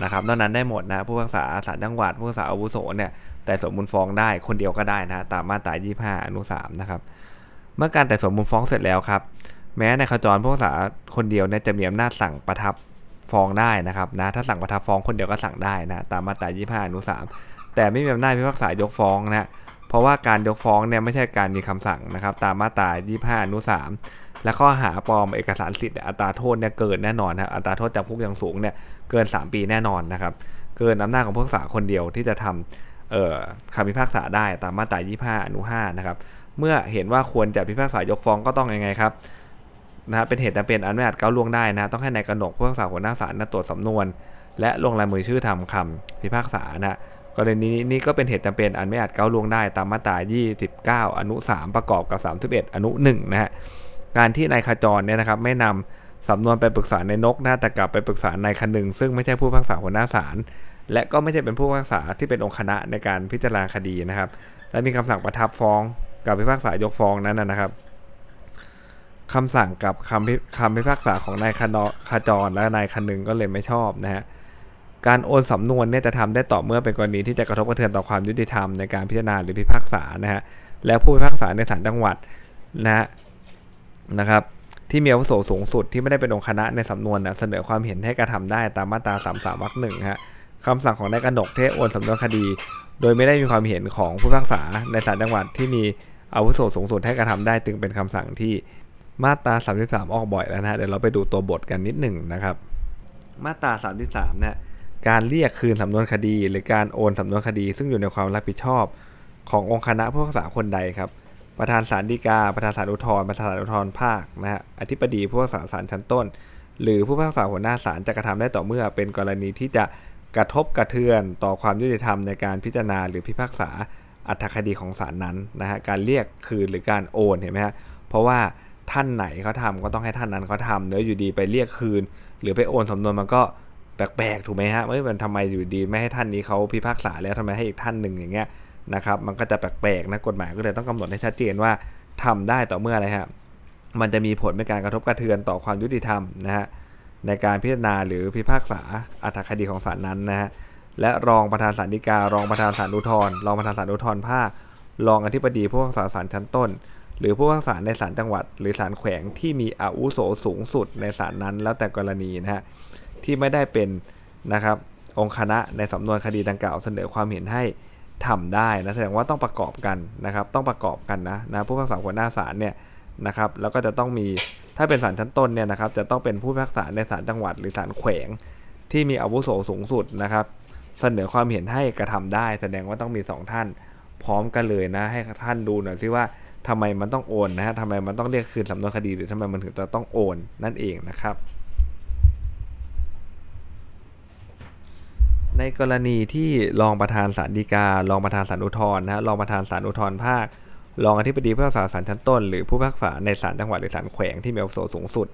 นะครับนอกนั้นได้หมดนะผู้พิพาษาศาลจังหวัดผู้พิพาษาอาวุโสเนี่ยแต่สวนมูลฟ้องได้คนเดียวก็ได้นะตามมาตรา 25 อนุ 3 นะครับเมื่อการแต่สวนมูลฟ้องเสร็จแล้วครับแม้ในขจรผู้พิพาษาคนเดียวเนี่ยจะมีอำนาจสั่งประทับฟ้องได้นะครับนะถ้าสั่งประทับฟ้องคนเดียวก็สั่งได้นะตามมาตรา 25 อนุ 3 แต่ไม่มีอำนาจพิพากษายกฟ้องนะ เพราะว่าการยกฟ้องเนี่ยไม่ใช่การมีคำสั่งนะครับ ตามมาตรา 25 อนุ 3 และข้อหาปลอมเอกสารสิทธิ์อัตราโทษเนี่ยเกินแน่นอนนะอัตราโทษจำคุกอย่างสูงเนี่ยเกิน 3 ปีแน่นอนนะครับ เกินอำนาจของผู้พิพากษาคนเดียวที่จะทำคำพิพากษาได้ตามมาตรา 25 อนุ 5 นะครับ เมื่อเห็นว่าควรจะพิพากษายกฟ้องก็ต้องยังไงครับนะเป็นเหตุจำเป็นอันไม่อาจก้าวล่วงได้นะ ต้องให้นายกนกผู้พิพากษาหัวหน้าศาลนะตรวจสำนวน และลงลายมือชื่อทำคำพิพากษานะ กรณีนี้ก็เป็นเหตุจำเป็นอันไม่อาจก้าวล่วงได้ตามมาตรา 29 อนุ 3 ประกอบกับ 31 อนุ 1 นะฮะ การที่นายขจรเนี่ยนะครับไม่นำสำนวนไปปรึกษาในนกนะแต่กลับไปปรึกษานายคนึง ซึ่งไม่ใช่ผู้พิพากษาหัวหน้าศาล และก็ไม่ใช่เป็นผู้พิพากษาที่เป็นองค์คณะในการพิจารณาคดีนะครับ และมีคำสั่งประทับฟ้องกับพิพากษายกฟ้องนั้นนะครับคำสั่งกับคำพิคำพิพากษาของนายคนขจรและนายคนึงก็เลยไม่ชอบนะฮะ การโอนสำนวนเนี่ยจะทำได้ต่อเมื่อเป็นกรณีที่จะกระทบกระเทือนต่อความยุติธรรมในการพิจารณาหรือพิพากษานะฮะและผู้พิพากษาในศาลจังหวัดนะฮะนะครับที่มีอาวุโสสูงสุดที่ไม่ได้เป็นองค์คณะในสำนวนนะเสนอความเห็นให้กระทำได้ตามมาตรา3 3วรรคหนึ่งฮะคำสั่งของนายกนกเทโอนสำนวนคดี โดยไม่ได้มีความเห็นของผู้พิพากษาในศาลจังหวัดที่มีอาวุโสสูงสุดให้กระทำได้จึงเป็นคำสั่งที่มาตรา 33 ออกบ่อยแล้วนะฮะเดี๋ยวเราไปดูตัวบทกันนิดหนึ่งนะครับ มาตรา 33เนี่ย การเรียกคืนสำนวนคดี หรือการโอนสำนวนคดี ซึ่งอยู่ในความรับผิดชอบ ขององค์คณะผู้พิพากษาคนใดครับ ประธานศาลฎีกา ประธานศาลอุทธรประธานศาลอุทธรภาคนะฮะอธิบดีผู้พิพากษาศาลชั้นต้น หรือผู้พิพากษาหัวหน้าศาลจะกระทำได้ต่อเมื่อ เป็นกรณีที่จะกระทบกระเทือนต่อความยุติธรรมในการพิจารณาหรือพิพากษาอัตคดีของศาลนั้นนะฮะการเรียกคืนหรือการโอนเห็นไหมฮะเพราะว่าท่านไหนเขาทาก็ต้องให้ท่านนั้นเขาทำเนื้ออยู่ดีไปเรียกคืน หรือไปโอนสำนวนมันก็ แปลกๆถูกไหมฮะไม่มันทำไมอยู่ดีไม่ให้ท่านนี้เขาพิพากษาแล้วทำไมให้อีกท่านหนึ่งอย่างเงี้ยนะครับมันก็จะแปลกๆนะกฎหมายก็เลยต้องกำหนดให้ชัดเจนว่าทำได้ต่อเมื่ออะไรฮะมันจะมีผลในการกระทบกระเทือนต่อความยุติธรรมนะฮะในการพิจารณาหรือพิพากษาอัตคดีของศาลนั้นนะฮะและรองประธานศาลฎีการองประธานศาลอุทธรรองประธานศาลอุทธรภาครองอธิบดีผู้พิพากษาศาลชั้นต้น หรือผู้พิพากษาในศาลจังหวัด หรือศาลแขวงที่มีอาวุโสสูงสุดในศาลนั้น แล้วแต่กรณีนะฮะ ที่ไม่ได้เป็นนะครับองค์คณะในสำนวนคดีดังกล่าวเสนอความเห็นให้ทำได้นะแสดงว่าต้องประกอบกันนะครับ ต้องประกอบกันนะนะผู้พิพากษาหัวหน้าศาลเนี่ยนะครับ แล้วก็จะต้องมีถ้าเป็นศาลชั้นต้นเนี่ยนะครับ จะต้องเป็นผู้พิพากษาในศาลจังหวัดหรือศาลแขวง ที่มีอาวุโสสูงสุดนะครับ เสนอความเห็นให้กระทำได้ แสดงว่าต้องมี 2 ท่าน พร้อมกันเลยนะ ให้ท่านดูหน่อยสิว่าทำไมมันต้องโอนนะฮะทำไมมันต้องเรียกคืนสำนวนคดีหรือทำไมมันถึงจะต้องโอนนั่นเองนะครับ ในกรณีที่รองประธานศาลฎีการองประธานศาลอุทธรณ์นะฮะรองประธานศาลอุทธรณ์ภาค รองอธิบดีผู้พิพากษาศาลชั้นต้น หรือผู้พิพากษาในศาลจังหวัดหรือศาลแขวงที่มีอาวุโสสูงสุด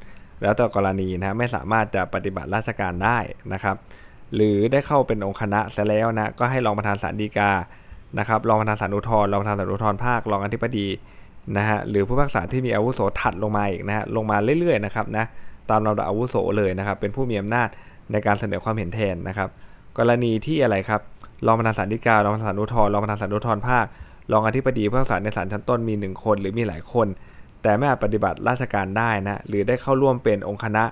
แล้วแต่กรณีนะไม่สามารถจะปฏิบัติราชการได้นะครับ หรือได้เข้าเป็นองค์คณะเสียแล้วนะก็ให้รองประธานศาลฎีกานะครับรองประธานศาลอุทธรณ์รองประธานศาลอุทธรณ์ภาครองอธิบดีนะฮะหรือผู้พิพากษาที่มีอาวุโสถัดลงมาอีกนะฮะลงมาเรื่อยๆนะครับนะตามลำดับอาวุโสเลยนะครับเป็นผู้มีอำนาจในการเสนอความเห็นแทนนะครับ กรณีที่อะไรครับรองประธานศาลฎีการองประธานศาลอุทธรณ์รองประธานศาลอุทธรณ์ภาครองอธิบดีผู้พิพากษาในศาลชั้นต้นมี 1 คนหรือมีหลายคน แต่ไม่อาจปฏิบัติราชการได้นะหรือได้เข้าร่วมเป็นองค์คณะ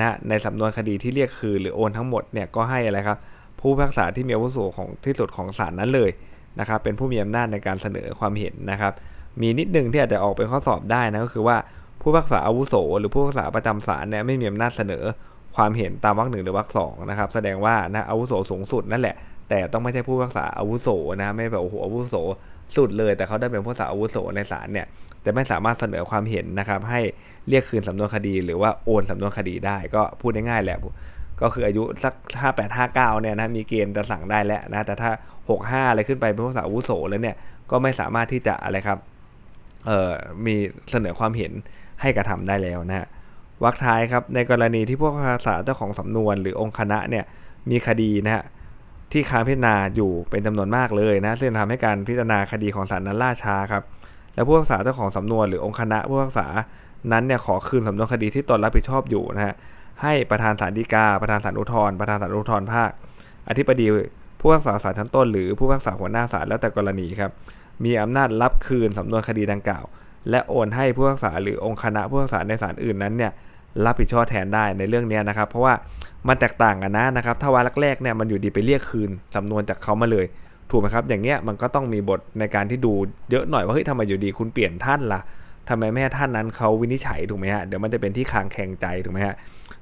นะในสำนวนคดีที่เรียกคืนหรือโอนทั้งหมดเนี่ยก็ให้อะไรครับผู้พิพากษาที่มีอาวุโสของที่สุดของศาลนั้นเลยนะครับเป็นผู้มีอำนาจในการเสนอความเห็นนะครับ มีนิดนึงที่อาจจะออกเป็นข้อสอบได้นะก็คือว่าผู้พิพากษาอาวุโส หรือผู้พิพากษาประจำศาลเนี่ยไม่มีอำนาจเสนอ ความเห็นตามวรรคหนึ่งหรือวรรคสองนะครับ แสดงว่านะอาวุโสสูงสุดนั่นแหละ แต่ต้องไม่ใช่ผู้พิพากษาอาวุโสนะไม่แบบโอ้โหอาวุโสสุดเลย แต่เขาได้เป็นผู้พิพากษาอาวุโสในศาลเนี่ยแต่ไม่สามารถเสนอความเห็นนะครับ ให้เรียกคืนสำนวนคดี หรือว่าโอนสำนวนคดีได้ก็พูดง่ายๆแหละก็คืออายุสักห้าแปดห้าเก้าเนี่ยนะมีเกณฑ์จะสั่งได้แล้วนะแต่ถ้าหกห้าอะไรขึ้นไปเป็นผู้สาอาวุโสแล้วเนี่ยก็ไม่สามารถที่จะอะไรครับเอ่อมีเสนอความเห็นให้กระทำได้แล้วนะฮะ วักท้ายครับในกรณีที่พวกภาษาเจ้าของสำนวน หรือองค์คณะเนี่ยมีคดีนะฮะที่ค้างพิจารณาอยู่เป็นจำนวนมากเลยนะซึ่งทำให้การพิจารณาคดีของศาลนั้นล่าช้าครับและผู้พิพากษาเจ้าของสำนวนหรือองค์คณะผู้พิพากษานั้นเนี่ยขอคืนสำนวนคดีที่ตนรับผิดชอบอยู่นะฮะให้ประธานศาลฎีกา ประธานศาลอุทธรณ์ประธานศาลอุทธรณ์ภาค อธิบดีผู้พิพากษาศาลชั้นต้นหรือผู้พิพากษาหัวหน้าศาลแล้วแต่กรณีครับมีอำนาจรับคืนสำนวนคดีดังกล่าว และโอนให้ผู้พิพากษาหรือองค์คณะผู้พิพากษาในศาลอื่นนั้นเนี่ยรับผิดชอบแทนได้ในเรื่องนี้นะครับ เพราะว่ามันแตกต่างกันนะนะครับ ถ้าวาระแรกเนี่ยมันอยู่ดีไปเรียกคืนสำนวนจากเขามาเลย ถูกไหมครับ อย่างเงี้ยมันก็ต้องมีบทในการที่ดูเยอะหน่อยว่าเฮ้ยทำไมอยู่ดีคุณเปลี่ยนท่านละ่ะทำไมแม่ท่านนั้นเขาวินิจฉัยถูกไหมฮะเดี๋ยวมันจะเป็นที่คางแข่งใจถูกไหมฮะ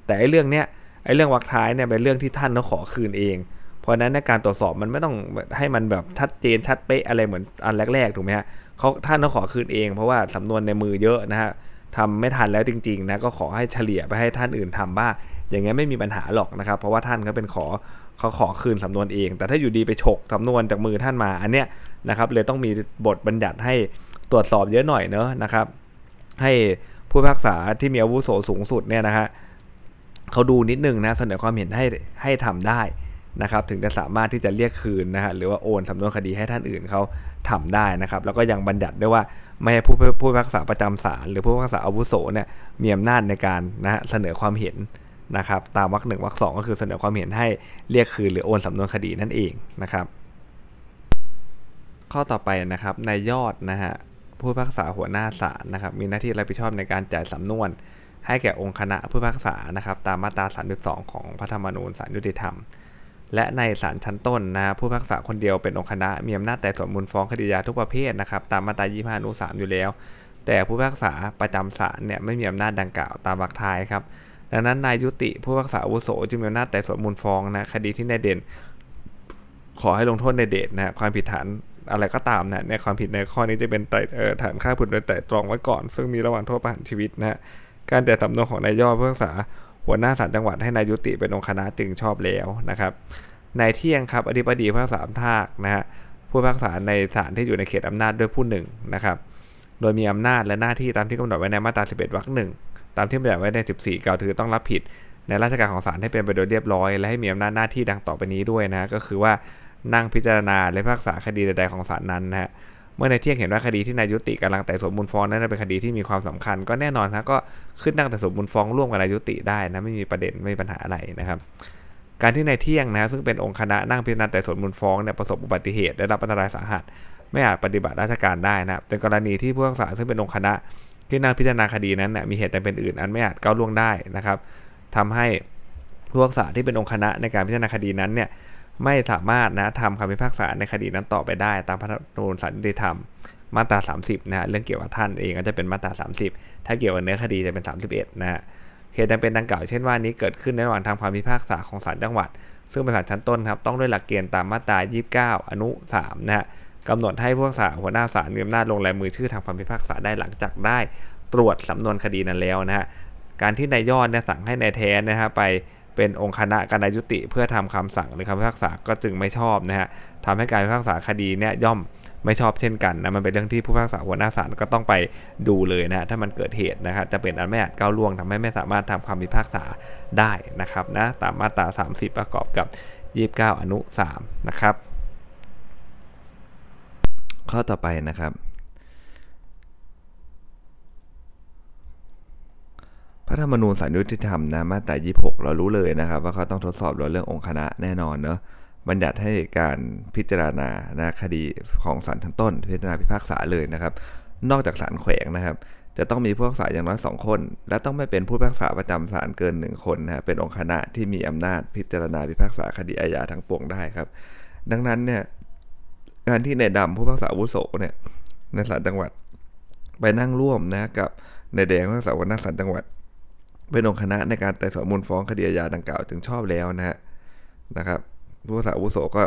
แต่ไอ้เรื่องเนี้ยไอ้เรื่องวักท้ายเนี่ยเป็นเรื่องที่ท่านเขาขอคืนเอง เพราะนั้นในการตรวจสอบมันไม่ต้องให้มันแบบชัดเจนชัดเป๊ะอะไรเหมือนอันแรกๆถูกไหมฮะ เขาท่านเขาขอคืนเอง เพราะว่าสำนวนในมือเยอะนะฮะทำไม่ทันแล้วจริงๆนะก็ขอให้เฉลี่ยไปให้ท่านอื่นทำบ้างอย่างเงี้ยไม่มีปัญหาหรอกนะครับ เพราะว่าท่านก็เป็นขอเขาขอคืนสำนวนเอง แต่ถ้าอยู่ดีไปฉกสำนวนจากมือท่านมาอันเนี้ยนะครับเลยต้องมีบทบัญญัติให้ตรวจสอบเยอะหน่อยเนอะนะครับ ให้ผู้พิพากษาที่มีอาวุโสสูงสุดเนี่ยนะฮะเขาดูนิดนึงนะเสนอความเห็นให้ให้ทำได้ นะครับถึงจะสามารถที่จะเรียกคืนนะฮะหรือว่าโอนสำนวนคดีให้ท่านอื่นเขาทำได้นะครับ แล้วก็ยังบัญญัติด้วยว่าไม่ให้ผู้ผู้พิพากษาประจำศาลหรือผู้พิพากษาอาวุโสเนี่ยมีอำนาจในการนะฮะเสนอความเห็นนะครับ ตามวรรคหนึ่งวรรคสองก็คือเสนอความเห็นให้เรียกคืนหรือโอนสำนวนคดีนั่นเองนะครับ ข้อต่อไปนะครับในยยอดนะฮะผู้พิพากษาหัวหน้าศาลนะครับ มีหน้าที่รับผิดชอบในการจ่ายสำนวน ให้แก่องค์คณะผู้พิพากษานะครับ ตามมาตรา 32 ของพระธรรมนูญศาลยุติธรรม และในศาลชั้นต้นนะผู้พิพากษาคนเดียวเป็นองค์คณะมีอำนาจแต่สวนมูลฟ้องคดียาทุกประเภทนะครับตามมาตรา25อนุ3อยู่แล้ว แต่ผู้พิพากษาประจำศาลเนี่ยไม่มีอำนาจดังกล่าวตามวรรคท้ายครับดังนั้นนายยุติผู้พิพากษาอาวุโสจึงมีอำนาจแต่สวนมูลฟ้องนะคดีที่นายเด่น ขอให้ลงโทษในเดชนะความผิดฐานอะไรก็ตามนะในความผิดในข้อนี้จะเป็นไต่ฐานฆ่าผู้อื่นโดยไต่ตรองไว้ก่อน ซึ่งมีระหว่างโทษประหารชีวิตนะการแต่สำนวนของนายยอดผู้พิพากษา หัวหน้าศาลจังหวัดให้นายยุติเป็นองค์คณะจึงชอบแล้วนะครับนายเที่ยงครับอธิบดีผู้พิพากษาภาคนะฮะผู้พิพากษาในศาลที่อยู่ในเขตอำนาจด้วยผู้หนึ่งนะครับโดยมีอำนาจและหน้าที่ตามที่กำหนดไว้ในมาตรา 11วรรคหนึ่งตามที่บัญญัติไว้ใน 14 กล่าวถือต้องรับผิด ในราชการของศาลให้เป็นไปโดยเรียบร้อย และให้มีอำนาจหน้าที่ดังต่อไปนี้ด้วยนะก็คือว่านั่งพิจารณาและพิพากษาคดีใดๆของศาลนั้นนะฮะ เมื่อในเที่ยงเห็นว่าคดีที่นายยุติกำลังแต่สมมูลฟ้องนั้นเป็นคดีที่มีความสำคัญ ก็แน่นอนนะก็ขึ้นนั่งแต่สมมูลฟ้องร่วมกับนายยุติได้นะไม่มีประเด็นไม่มีปัญหาอะไรนะครับ การที่นายเที่ยงนะซึ่งเป็นองค์คณะนั่งพิจารณาแต่สมมูลฟ้องเนี่ยประสบอุบัติเหตุได้รับอันตรายสาหัส ไม่อาจปฏิบัติราชการได้นะเป็นกรณีที่ผู้พิพากษาซึ่งเป็นองค์คณะ ที่นั่งพิจารณาคดีนั้นนะมีเหตุแต่เป็นอื่น อันไม่อาจก้าวล่วงได้นะครับทำให้ผู้พิพากษาที่เป็นองค์คณะในการพิจารณาคดีนั้นเนี่ย ไม่สามารถนะทำคำพิพากษาในคดีนั้นต่อไปได้ ตามพระธรรมนูญสันติธรรมมาตรา 30นะฮะเรื่องเกี่ยวกับท่านเองก็จะเป็นมาตรา 30 ถ้าเกี่ยวกับเนื้อคดีจะเป็น 31นะฮะเหตุจำเป็นดังกล่าวเช่นว่านี้เกิดขึ้นในระหว่างทำความพิพากษาของศาลจังหวัด ซึ่งเป็นศาลชั้นต้นครับต้องด้วยหลักเกณฑ์ตามมาตรา 29 อนุ 3 นะฮะกำหนดให้ผู้พิพากษาหัวหน้าศาลมีอำนาจลงลายมือชื่อทางความพิพากษาได้หลังจากได้ ตรวจสำนวนคดีนั้นแล้วนะฮะการที่นายยอดเนี่ยสั่งให้นายแท้นะฮะไป เป็นองค์คณะการยุติเพื่อทำคำสั่งหรือคำพิพากษาก็จึงไม่ชอบนะฮะทำให้การพิพากษาคดีเนี่ยย่อมไม่ชอบเช่นกันนะมันเป็นเรื่องที่ผู้พิพากษาหัวหน้าศาลก็ต้องไปดูเลยนะถ้ามันเกิดเหตุนะครับจะเป็นอันไม่อาจก้าวล่วงทำให้ไม่สามารถทำคำพิพากษาได้นะครับนะตามมาตรา 30 ประกอบกับ 29 อนุ 3 นะครับ ข้อต่อไปนะครับ พระธรรมนูญสารยุติธรรมนะมาตรา26 เรารู้เลยนะครับ ว่าเขาต้องทดสอบเรื่ององค์คณะแน่นอนเนาะบัญญัติให้การพิจารณานะคดีของศาลชั้นต้น พิจารณาพิพากษาเลยนะครับ นอกจากศาลแขวงนะครับ จะต้องมีผู้พิพากษาอย่างน้อย 2 คน และต้องไม่เป็นผู้พิพากษาประจำศาลเกิน 1 คนนะเป็นองค์คณะที่มีอำนาจพิจารณาพิพากษาคดีอาญาทั้งปวงได้ครับ ดังนั้นเนี่ยการที่ในดำผู้พิพากษาอาวุโสเนี่ยในศาลจังหวัด ไปนั่งร่วมนะกับในแดงผู้พิพากษาหัวหน้าศาลจังหวัด เป็นองค์คณะในการไต่สวนมูลฟ้องคดีอาญาดังกล่าวจึงชอบแล้วนะฮะนะครับผู้พิพากษาอาวุโสก็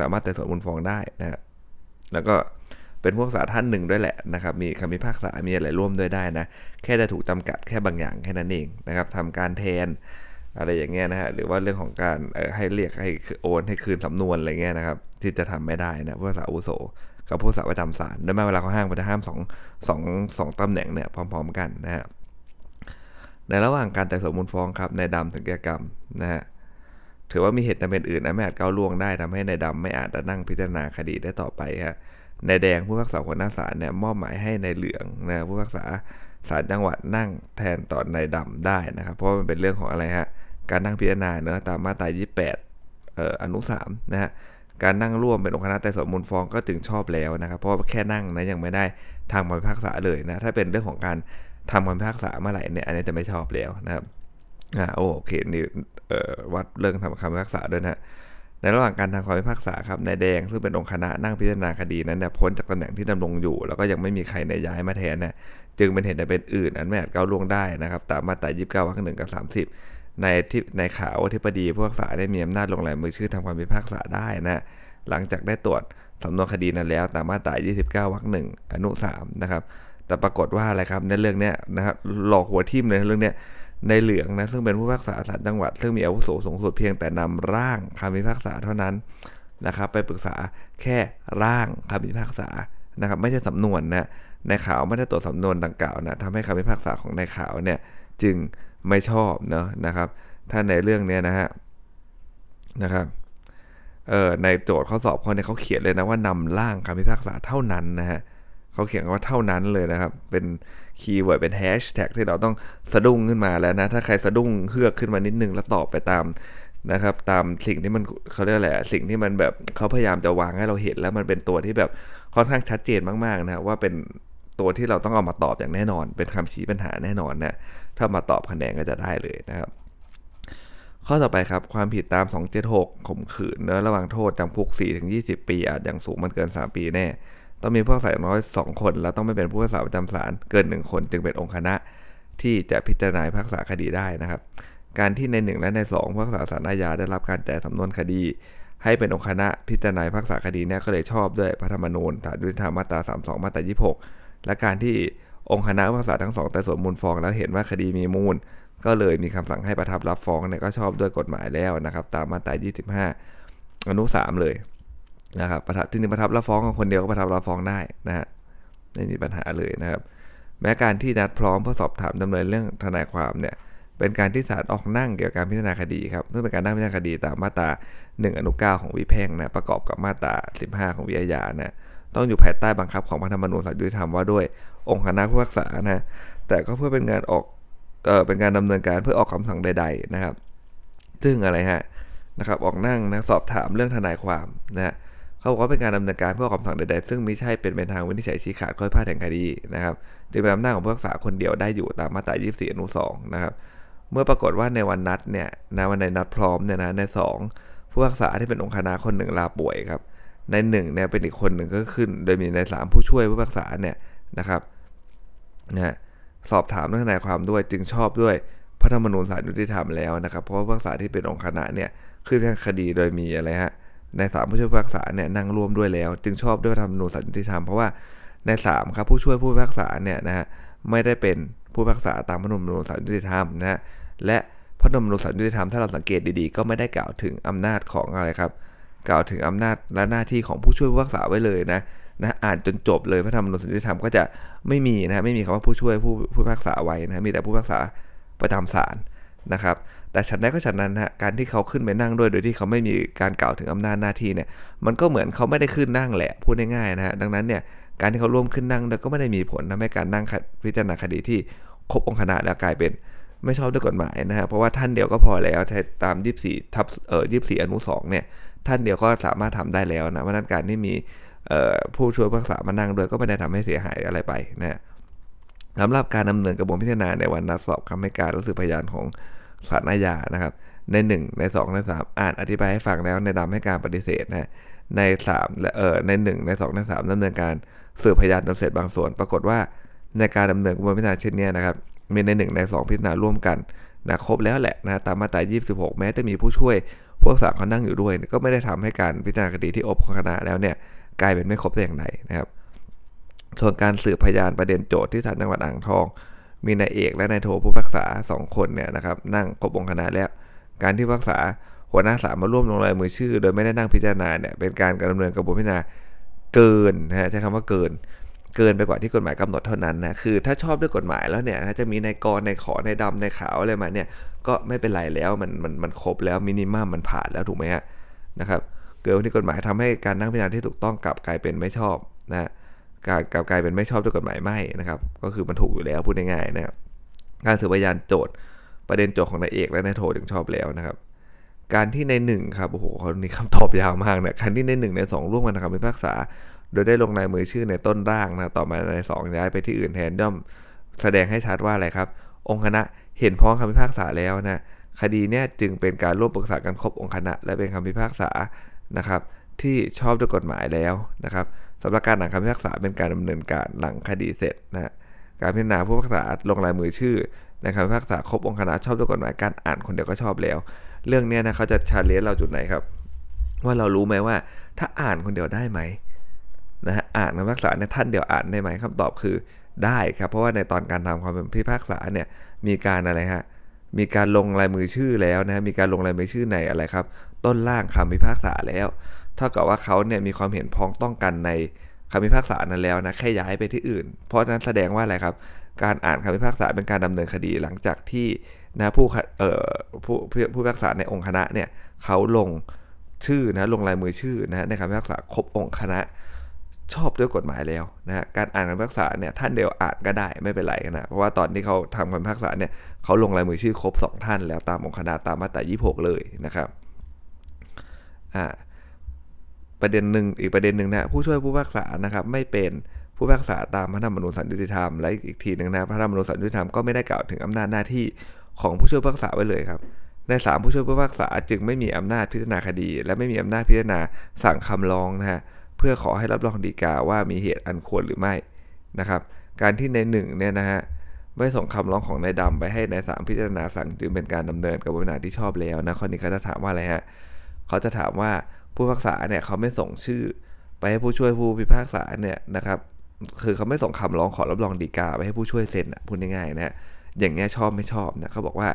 สามารถไต่สวนมูลฟ้องได้นะฮะแล้วก็เป็นผู้พิพากษาท่านหนึ่งด้วยแหละนะครับ มีคำพิพากษา มีอะไรร่วมด้วยได้นะ แค่จะถูกจำกัดแค่บางอย่างแค่นั้นเองนะครับทำการแทนอะไรอย่างเงี้ยนะฮะ หรือว่าเรื่องของการให้เรียกให้โอนให้คืนสำนวนอะไรเงี้ยนะครับ ที่จะทำไม่ได้นะผู้พิพากษาอาวุโสกับผู้พิพากษาประจำศาลโดยมาเวลาเขาห้างมเขาจะห้ามสองสองสองตำแหน่งเนี่ยพร้อม ๆ กันนะฮะ ในระหว่างการไต่สวนมูลฟ้องครับในดำถึงแก่กรรมนะฮะถือว่ามีเหตุจำเป็นอื่นนะไม่อาจก้าวล่วงได้ทำให้ในดำไม่อาจจะนั่งพิจารณาคดีได้ต่อไปฮะในแดงผู้พิพากษาหัวหน้าศาลเนี่ยมอบหมายให้ในเหลืองนะผู้พิพากษาศาลจังหวัดนั่งแทนต่อในดำได้นะครับ เพราะมันเป็นเรื่องของอะไรฮะการนั่งพิจารณาเนื้อตามมาตรา 28เอ่ออนุ3นะฮะการนั่งร่วมเป็นองค์คณะไต่สวนมูลฟ้องก็จึงชอบแล้วนะครับ เพราะว่าแค่นั่งนะยังไม่ได้ทางคำพิพากษาเลยนะถ้าเป็นเรื่องของการ ทำคำพิพากษาเมื่อไหร่เนี่ยอันนี้จะไม่ชอบแล้วนะครับอ่าโอเคนี่วัดเรื่องทำคำพิพากษาด้วยนะในระหว่างการทำคำพิพากษาครับนายแดงซึ่งเป็นองค์คณะนั่งพิจารณาคดีนั้นเนี่ยพ้นจากตำแหน่งที่ดำรงอยู่ แล้วก็ยังไม่มีใครในย้ายมาแทนเนี่ยจึงเป็นเหตุแต่เป็นอื่น อันไม่อาจก้าวล่วงได้นะครับตามมาตรา29วรรคหนึ่งกับ30ในที่ในข่าวที่ปดีผู้พิพากษาได้มีอำนาจลงลายมือชื่อทำความพิพากษาได้นะหลังจากได้ตรวจสำนวนคดีนั้นแล้วตามมาตรา29วรรคหนึ่งอนุ3นะครับ แต่ปรากฏว่าอะไรครับในเรื่องเนี้ยนะครับหลอกหัวทิ่มเลยเรื่องเนี้ยในเหลืองนะซึ่งเป็นผู้พิพากษาศาลจังหวัด ซึ่งมีอาวุโสสูงสุดเพียงแต่นำร่างคำพิพากษาเท่านั้นนะครับ ไปปรึกษาแค่ร่างคำพิพากษานะครับ ไม่ใช่สำนวนนะในข่าวไม่ได้ตรวจสำนวนดังกล่าวนะทำให้คำพิพากษาของในข่าวเนี่ยจึงไม่ชอบเนาะนะครับ ถ้าในเรื่องนี้นะฮะนะครับเอ่อในโจทย์ข้อสอบเขาเนี่ยเขาเขียนเลยนะว่านำร่างคำพิพากษาเท่านั้นนะฮะ เขาเขียนว่าเท่านั้นเลยนะครับ เป็น keyword เป็นแฮชแท็กที่เราต้องสะดุ้งขึ้นมาแล้วนะ ถ้าใครสะดุ้งเฮือกขึ้นมานิดนึงแล้วตอบไปตามนะครับ ตามสิ่งที่มันเขาเรียกอะไรสิ่งที่มันแบบเขาพยายามจะวางให้เราเห็นแล้วมันเป็นตัวที่แบบค่อนข้างชัดเจนมากๆนะว่าเป็นตัวที่เราต้องเอามาตอบอย่างแน่นอน เป็นคำชี้ปัญหาแน่นอนนะถ้ามาตอบคะแนนก็จะได้เลยนะครับข้อต่อไปครับความผิดตาม 276ข่มขืนเนื้อระหว่างโทษจำคุก4-20 ปีอาจอย่างสูงมันเกิน 3 ปีแน่ ต้องมีผู้พิพากษาอย่างน้อย 2 คน แล้วต้องไม่เป็นผู้พิพาษาประจำศาลเกิน 1 คนจึงเป็นองค์คณะที่จะพิจารณาพิพากษาคดีได้นะครับ การที่ใน 1 และใน2ผู้พิพากษาศาลอาญาได้รับการแจกสำนวนคดี ให้เป็นองค์คณะพิจารณาพิพากษาคดีเนี่ยก็เลยชอบด้วยพระธรรมนูญศาลยุติธรรมมาตรา 32 มาตรา 26 และการที่องค์คณะพิพาษาทั้งสองแต่สวนมูลฟ้องแล้วเห็นว่าคดีมีมูล ก็เลยมีคำสั่งให้ประทับรับฟ้องเนี่ยก็ชอบด้วยกฎหมายแล้วนะครับ ตามมาตรา 25 อนุ 3 เลย นะครับประทับจริงๆประทับรับฟ้องของคนเดียวก็ประทับรับฟ้องได้นะฮะไม่มีปัญหาเลยนะครับ แม้การที่นัดพร้อมเพื่อสอบถามดำเนินเรื่องทนายความเนี่ยเป็นการที่ศาลออกนั่งเกี่ยวกับการพิจารณาคดีครับซึ่งเป็นการนั่งพิจารณาคดีตามมาตรา 1 อนุ 9 ของวิแพ่งนะประกอบกับมาตรา 15 ของวิอาญานะต้องอยู่ภายใต้บังคับของพระธรรมนูญศาลยุติธรรมว่าด้วยองค์คณะผู้พิพากษานะแต่ก็เพื่อเป็นงานออกเออเป็นการดำเนินการเพื่อออกคำสั่งใด ๆนะครับ ซึ่งอะไรฮะนะครับออกนั่งนะสอบถามเรื่องทนายความนะฮะ เขาบอกว่าเป็นการดำเนินการเพื่อคำสั่งใดๆ ซึ่งไม่ใช่เป็นไปทางวินิจฉัยชี้ขาดข้อพิพาทแห่งคดีนะครับจึงเป็นอำนาจของผู้พิพากษาคนเดียวได้อยู่ตามมาตรา 24 อนุ 2 นะครับ เมื่อปรากฏว่าในวันนัดเนี่ยนะวันในนัดพร้อมเนี่ยนะใน 2 ผู้พิพากษาที่เป็นองค์คณะคนหนึ่งลาป่วยครับในหนึ่งเนี่ยเป็นอีกคนหนึ่งก็ขึ้น โดยมีใน3ผู้ช่วยผู้พิพากษาเนี่ยนะครับนะสอบถามเรื่องทนายความด้วยจึงชอบด้วยพระธรรมนูญศาลยุติธรรมแล้วนะครับ เพราะว่าผู้พิพากษาที่เป็นองค์คณะเนี่ยขึ้นทางคดีโดยมีอะไรฮะ ในสามผู้ช่วยผู้พิพากษาเนี่ยนั่งร่วมด้วยแล้ว จึงชอบด้วยธรรมนูญศาลยุติธรรมเพราะว่าใน3ครับผู้ช่วยผู้พิพากษาเนี่ยนะฮะไม่ได้เป็นผู้พิพากษาตามพระธรรมนูญศาลยุติธรรมนะฮะและพระธรรมนูญศาลยุติธรรมถ้าเราสังเกตดีๆ ก็ไม่ได้กล่าวถึงอำนาจของอะไรครับกล่าวถึงอำนาจและหน้าที่ของผู้ช่วยผู้พิพากษาไว้เลยนะนะอ่านจนจบเลยพระธรรมนูญสันติธรรมก็จะไม่มีนะไม่มีคำว่าผู้ช่วยผู้ผู้พิพากษาไว้นะมีแต่ผู้พิพากษาประจำศาลนะครับ แต่ฉันได้ก็ฉันนั้นฮะการที่เขาขึ้นไปนั่งด้วยโดยที่เขาไม่มีการกล่าวถึงอำนาจหน้าที่เนี่ยมันก็เหมือนเขาไม่ได้ขึ้นนั่งแหละพูดง่ายๆนะฮะดังนั้นเนี่ยการที่เขาร่วมขึ้นนั่งก็ไม่ได้มีผลทำให้การนั่งพิจารณาคดีที่ครบองค์คณะแล้วกลายเป็นไม่ชอบด้วยกฎหมายนะฮะเพราะว่าท่านเดียวก็พอแล้วตาม 24ทับเอ่อ24 อนุ2เนี่ยท่านเดียวก็สามารถทำได้แล้วนะเพราะนั้นการที่มีผู้ช่วยพิพากษามานั่งด้วยก็ไม่ได้ทำให้เสียหายอะไรไปนะสำหรับการดำเนินกระบวนพิจารณาในวันนัดสอบคำให้การและสืบพยานของ ศาลอาญานะครับ ใน 1 ใน 2 ใน 3 อ่านอธิบายให้ฟังแล้วในดำให้การปฏิเสธนะใน3และเออใน 1 ใน 2 ใน 3ดำเนินการสืบพยานจนเสร็จบางส่วน ปรากฏว่าในการดำเนินกระบวนพิจารณาเช่นนี้นะครับมีใน 1 ใน 2 พิจารณาร่วมกันนะครบแล้วแหละนะตามมาตรา26 แม้จะมีผู้ช่วยพวกสาเขานั่งอยู่ด้วย ก็ไม่ได้ทำให้การพิจารณาคดีที่อบของคณะแล้วเนี่ยกลายเป็นไม่ครบแต่อย่างใดนะครับส่วนการสืบพยานประเด็นโจทย์ที่ศาลจังหวัดอ่างทอง มีนายเอกและนายโทผู้พักษา2คนเนี่ยนะครับนั่งครบองคณะแล้ว การที่พักษาหัวหน้าศาลมาร่วมลงรายมือชื่อ โดยไม่ได้นั่งพิจารณาเนี่ยเป็นการดำเนินกระบวนพิจารณาเกินนะฮะใช้คำว่าเกิน เกินไปกว่าที่กฎหมายกำหนดเท่านั้นนะคือถ้าชอบด้วยกฎหมายแล้วเนี่ยจะมีในกรในขอในดำในขาวอะไรมาเนี่ยก็ไม่เป็นไรแล้วมันมันมันครบแล้วมินิมัมมันผ่านแล้วถูกไหมฮะนะครับเกินที่กฎหมายทำให้การนั่งพิจารณาที่ถูกต้องกลับกลายเป็นไม่ชอบนะ การกลับกลายเป็นไม่ชอบด้วยกฎหมายไม่นะครับ ก็คือมันถูกอยู่แล้วพูดง่ายๆนะครับการสืบพยานโจทย์ประเด็นโจทย์ของนายเอกและนายโทถึงชอบแล้วนะครับ การที่ในหนึ่งครับโอ้โหเขานี่คำตอบยาวมากเนี่ยการที่ในหนึ่งในสองร่วมกันทำพิพากษา โดยได้ลงนายมือชื่อในต้นร่างนะต่อมาในสองย้ายไปที่อื่นแทนย่อมแสดงให้ชัดว่าอะไรครับ องค์คณะเห็นพ้องคำพิพากษาแล้วนะคดีเนี้ยจึงเป็นการร่วมปรึกษากันครบองค์คณะ และเป็นคำพิพากษานะครับ ที่ชอบด้วยกฎหมายแล้วนะครับ สำหรับการหลังคำพิพากษาเป็นการดำเนินการหลังคดีเสร็จนะการพิจารณาผู้พิพากษาลงลายมือชื่อในคำพิพากษาครบองค์คณะชอบด้วยกฎหมายการอ่านคนเดียวก็ชอบแล้ว เรื่องนี้นะเขาจะชาเลนจ์เราจุดไหนครับ ว่าเรารู้ไหมว่า ถ้าอ่านคนเดียวได้ไหมนะฮะอ่านคำพิพากษาในท่านเดียวอ่านได้ไหมคำตอบคือได้ครับเพราะว่าในตอนการทำความเป็นพิพากษาเนี่ยมีการอะไรฮะมีการลงลายมือชื่อแล้วนะมีการลงลายมือชื่อในอะไรครับ ต้นล่างคำพิพากษาแล้ว ท่ากับว่าเขาเนี่ยมีความเห็นพ้องต้องกันในคำพิพากษานั้นแล้วนะแค่ย้ายไปที่อื่น เพราะนั้นแสดงว่าอะไรครับ การอ่านคำพิพากษาเป็นการดำเนินคดีหลังจากที่นะผู้เอ่อผู้ผู้พิพากษาในองค์คณะเนี่ยเขาลงชื่อนะลงลายมือชื่อนะในคำพิพากษาครบองค์คณะชอบด้วยกฎหมายแล้วนะการอ่านคำพิพากษาเนี่ยท่านเดียวอ่านก็ได้ไม่เป็นไรนะเพราะว่าตอนที่เขาทำคำพิพากษาเนี่ยเขาลงลายมือชื่อครบ 2 ท่านแล้วตามองค์คณะตามมาตรา26 เลยนะครับอ่า ประเด็นหนึ่งอีกประเด็นหนึ่งนะผู้ช่วยผู้พิพากษานะครับไม่เป็นผู้พิพากษาตามพระธรรมนูญสันติธรรมและอีกทีหนึ่งนะพระธรรมนูญสันติธรรมก็ไม่ได้กล่าวถึงอำนาจหน้าที่ของผู้ช่วยผู้พิพากษาไว้เลยครับในสามผู้ช่วยผู้พิพากษาจึงไม่มีอำนาจพิจารณาคดี และไม่มีอำนาจพิจารณาสั่งคำร้องนะฮะเพื่อขอให้รับรองดีกาว่ามีเหตุอันควรหรือไม่นะครับการที่ในหนึ่งเนี่ยนะฮะไม่ส่งคำร้องของนายดำไปให้ในายสามพิจารณาสั่งจึงเป็นการดำเนินกระบวนการที่ชอบแล้วนะข้อนี้เขาจะถามว่าอะไรฮะเขาจะถามว่า ผู้พิพากษาเนี่ยเขาไม่ส่งชื่อ ไปให้ผู้ช่วยผู้พิพากษาเนี่ยนะครับคือเขาไม่ส่งคำร้องขอรับรองดีกาไปให้ผู้ช่วยเซ็นอะพูดง่ายๆนะอย่างเงี้ยชอบไม่ชอบนะเขาบอกว่า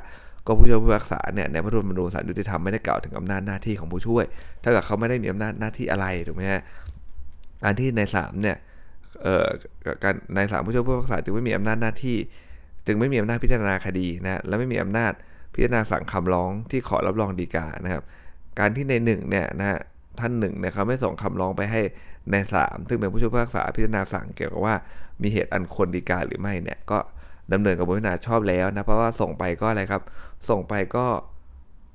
ก็ผู้ช่วยผู้พิพากษาเนี่ยในพระธรรมนูญศาลยุติธรรมไม่ได้กล่าวถึงอำนาจหน้าที่ของผู้ช่วย ถ้าเกิดเขาไม่ได้มีอำนาจหน้าที่อะไรถูกไหมฮะอันที่ในสามเนี่ยเอ่อการในสามผู้ช่วยผู้พิพากษาจึงไม่มีอำนาจหน้าที่ จึงไม่มีอำนาจพิจารณาคดีนะและไม่มีอำนาจพิจารณาสั่งคำร้องที่ขอรับรองดีกานะครับ การที่ในหนึ่งเนี่ยนะท่านหนึ่งเนี่ยเขาไม่ส่งคำร้องไปให้ในสามซึ่งเป็นผู้ช่วยผู้พิพากษาพิจารณาสั่งเกี่ยวกับว่ามีเหตุอันควรดีกาหรือไม่เนี่ยก็ดำเนินกระบวนการชอบแล้วนะเพราะว่าส่งไปก็อะไรครับ ส่งไปก็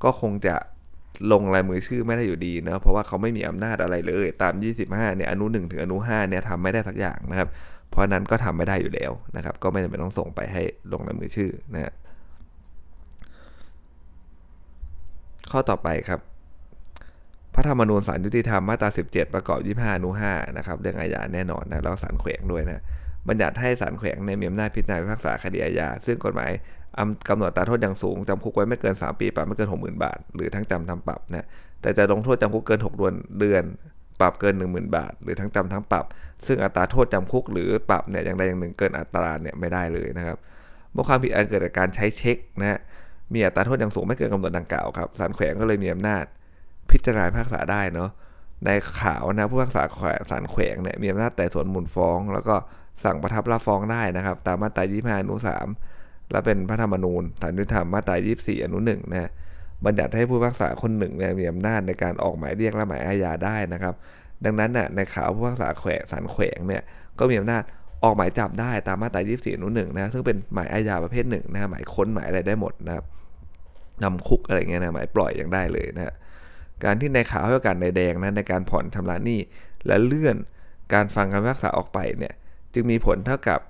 ก็คงจะลงลายมือชื่อไม่ได้อยู่ดีเนะเพราะว่าเขาไม่มีอำนาจอะไรเลยตาม 25เนี่ยอนุ1ถึงอนุ5เนี่ยทำไม่ได้สักอย่างนะครับ เพราะนั้นก็ทำไม่ได้อยู่แล้วนะครับ ก็ไม่จำเป็นต้องส่งไปให้ลงลายมือชื่อนะข้อต่อไปครับ พระธรรมนูญสารยุติธรรมมาตรา 17 ประกอบ 25อนุ5นะครับเรื่องอาญาแน่นอนนะแล้วสารแขวงด้วยนะบัญญัติให้สารแขวงในมีอำนาจพิจารณาพิพากษาคดีอาญาซึ่งกฎหมายกำหนดตาโทษอย่างสูงจำคุกไว้ไม่เกิน 3 ปีปรับไม่เกิน 60,000 บาท หรือทั้งจำทั้งปรับนะแต่จะลงโทษจำคุกเกิน 6 เดือนเดือน ปรับเกิน 10,000 บาท หรือทั้งจำทั้งปรับ ซึ่งอัตราโทษจำคุกหรือปรับเนี่ยอย่างใดอย่างหนึ่งเกินอัตราเนี่ยไม่ได้เลยนะครับเมื่อความผิดอันเกิดจากการใช้เช็คนะมีอัตราโทษอย่างสูงไม่เกินกำหนดดังกล่าวครับศาลแขวงก็เลยมีอำนาจ พิจารณาพิพากษาได้เนาะในข่าวนะผู้พิพากษาศาลแขวงเนี่ยมีอำนาจแต่สวนมูลฟ้อง แล้วก็สั่งประทับรับฟ้องได้นะครับ ตามมาตรา25อนุ3และเป็นพระธรรมนูญฐานยุติธรรมมาตรา24อนุ1นะบัญญัติให้ผู้พิพากษาคนหนึ่งเนี่ยมีอำนาจในการออกหมายเรียกและหมายอาญาได้นะครับ ดังนั้นน่ะในข่าวผู้พิพากษาแขวงศาลแขวงเนี่ยก็มีอำนาจออกหมายจับได้ตามมาตรา24อนุ1นะซึ่งเป็นหมายอาญาประเภทหนึ่งนะหมายค้นหมายอะไรได้หมดนะครับนำคุกอะไรเงี้ยนะหมายปล่อยยังได้เลยนะ การที่ในข่าวให้โอกาสในแดงนะในการผ่อนชำระหนี้และเลื่อนการฟังคำพิพากษาออกไปเนี่ยจึงมีผลเท่ากับ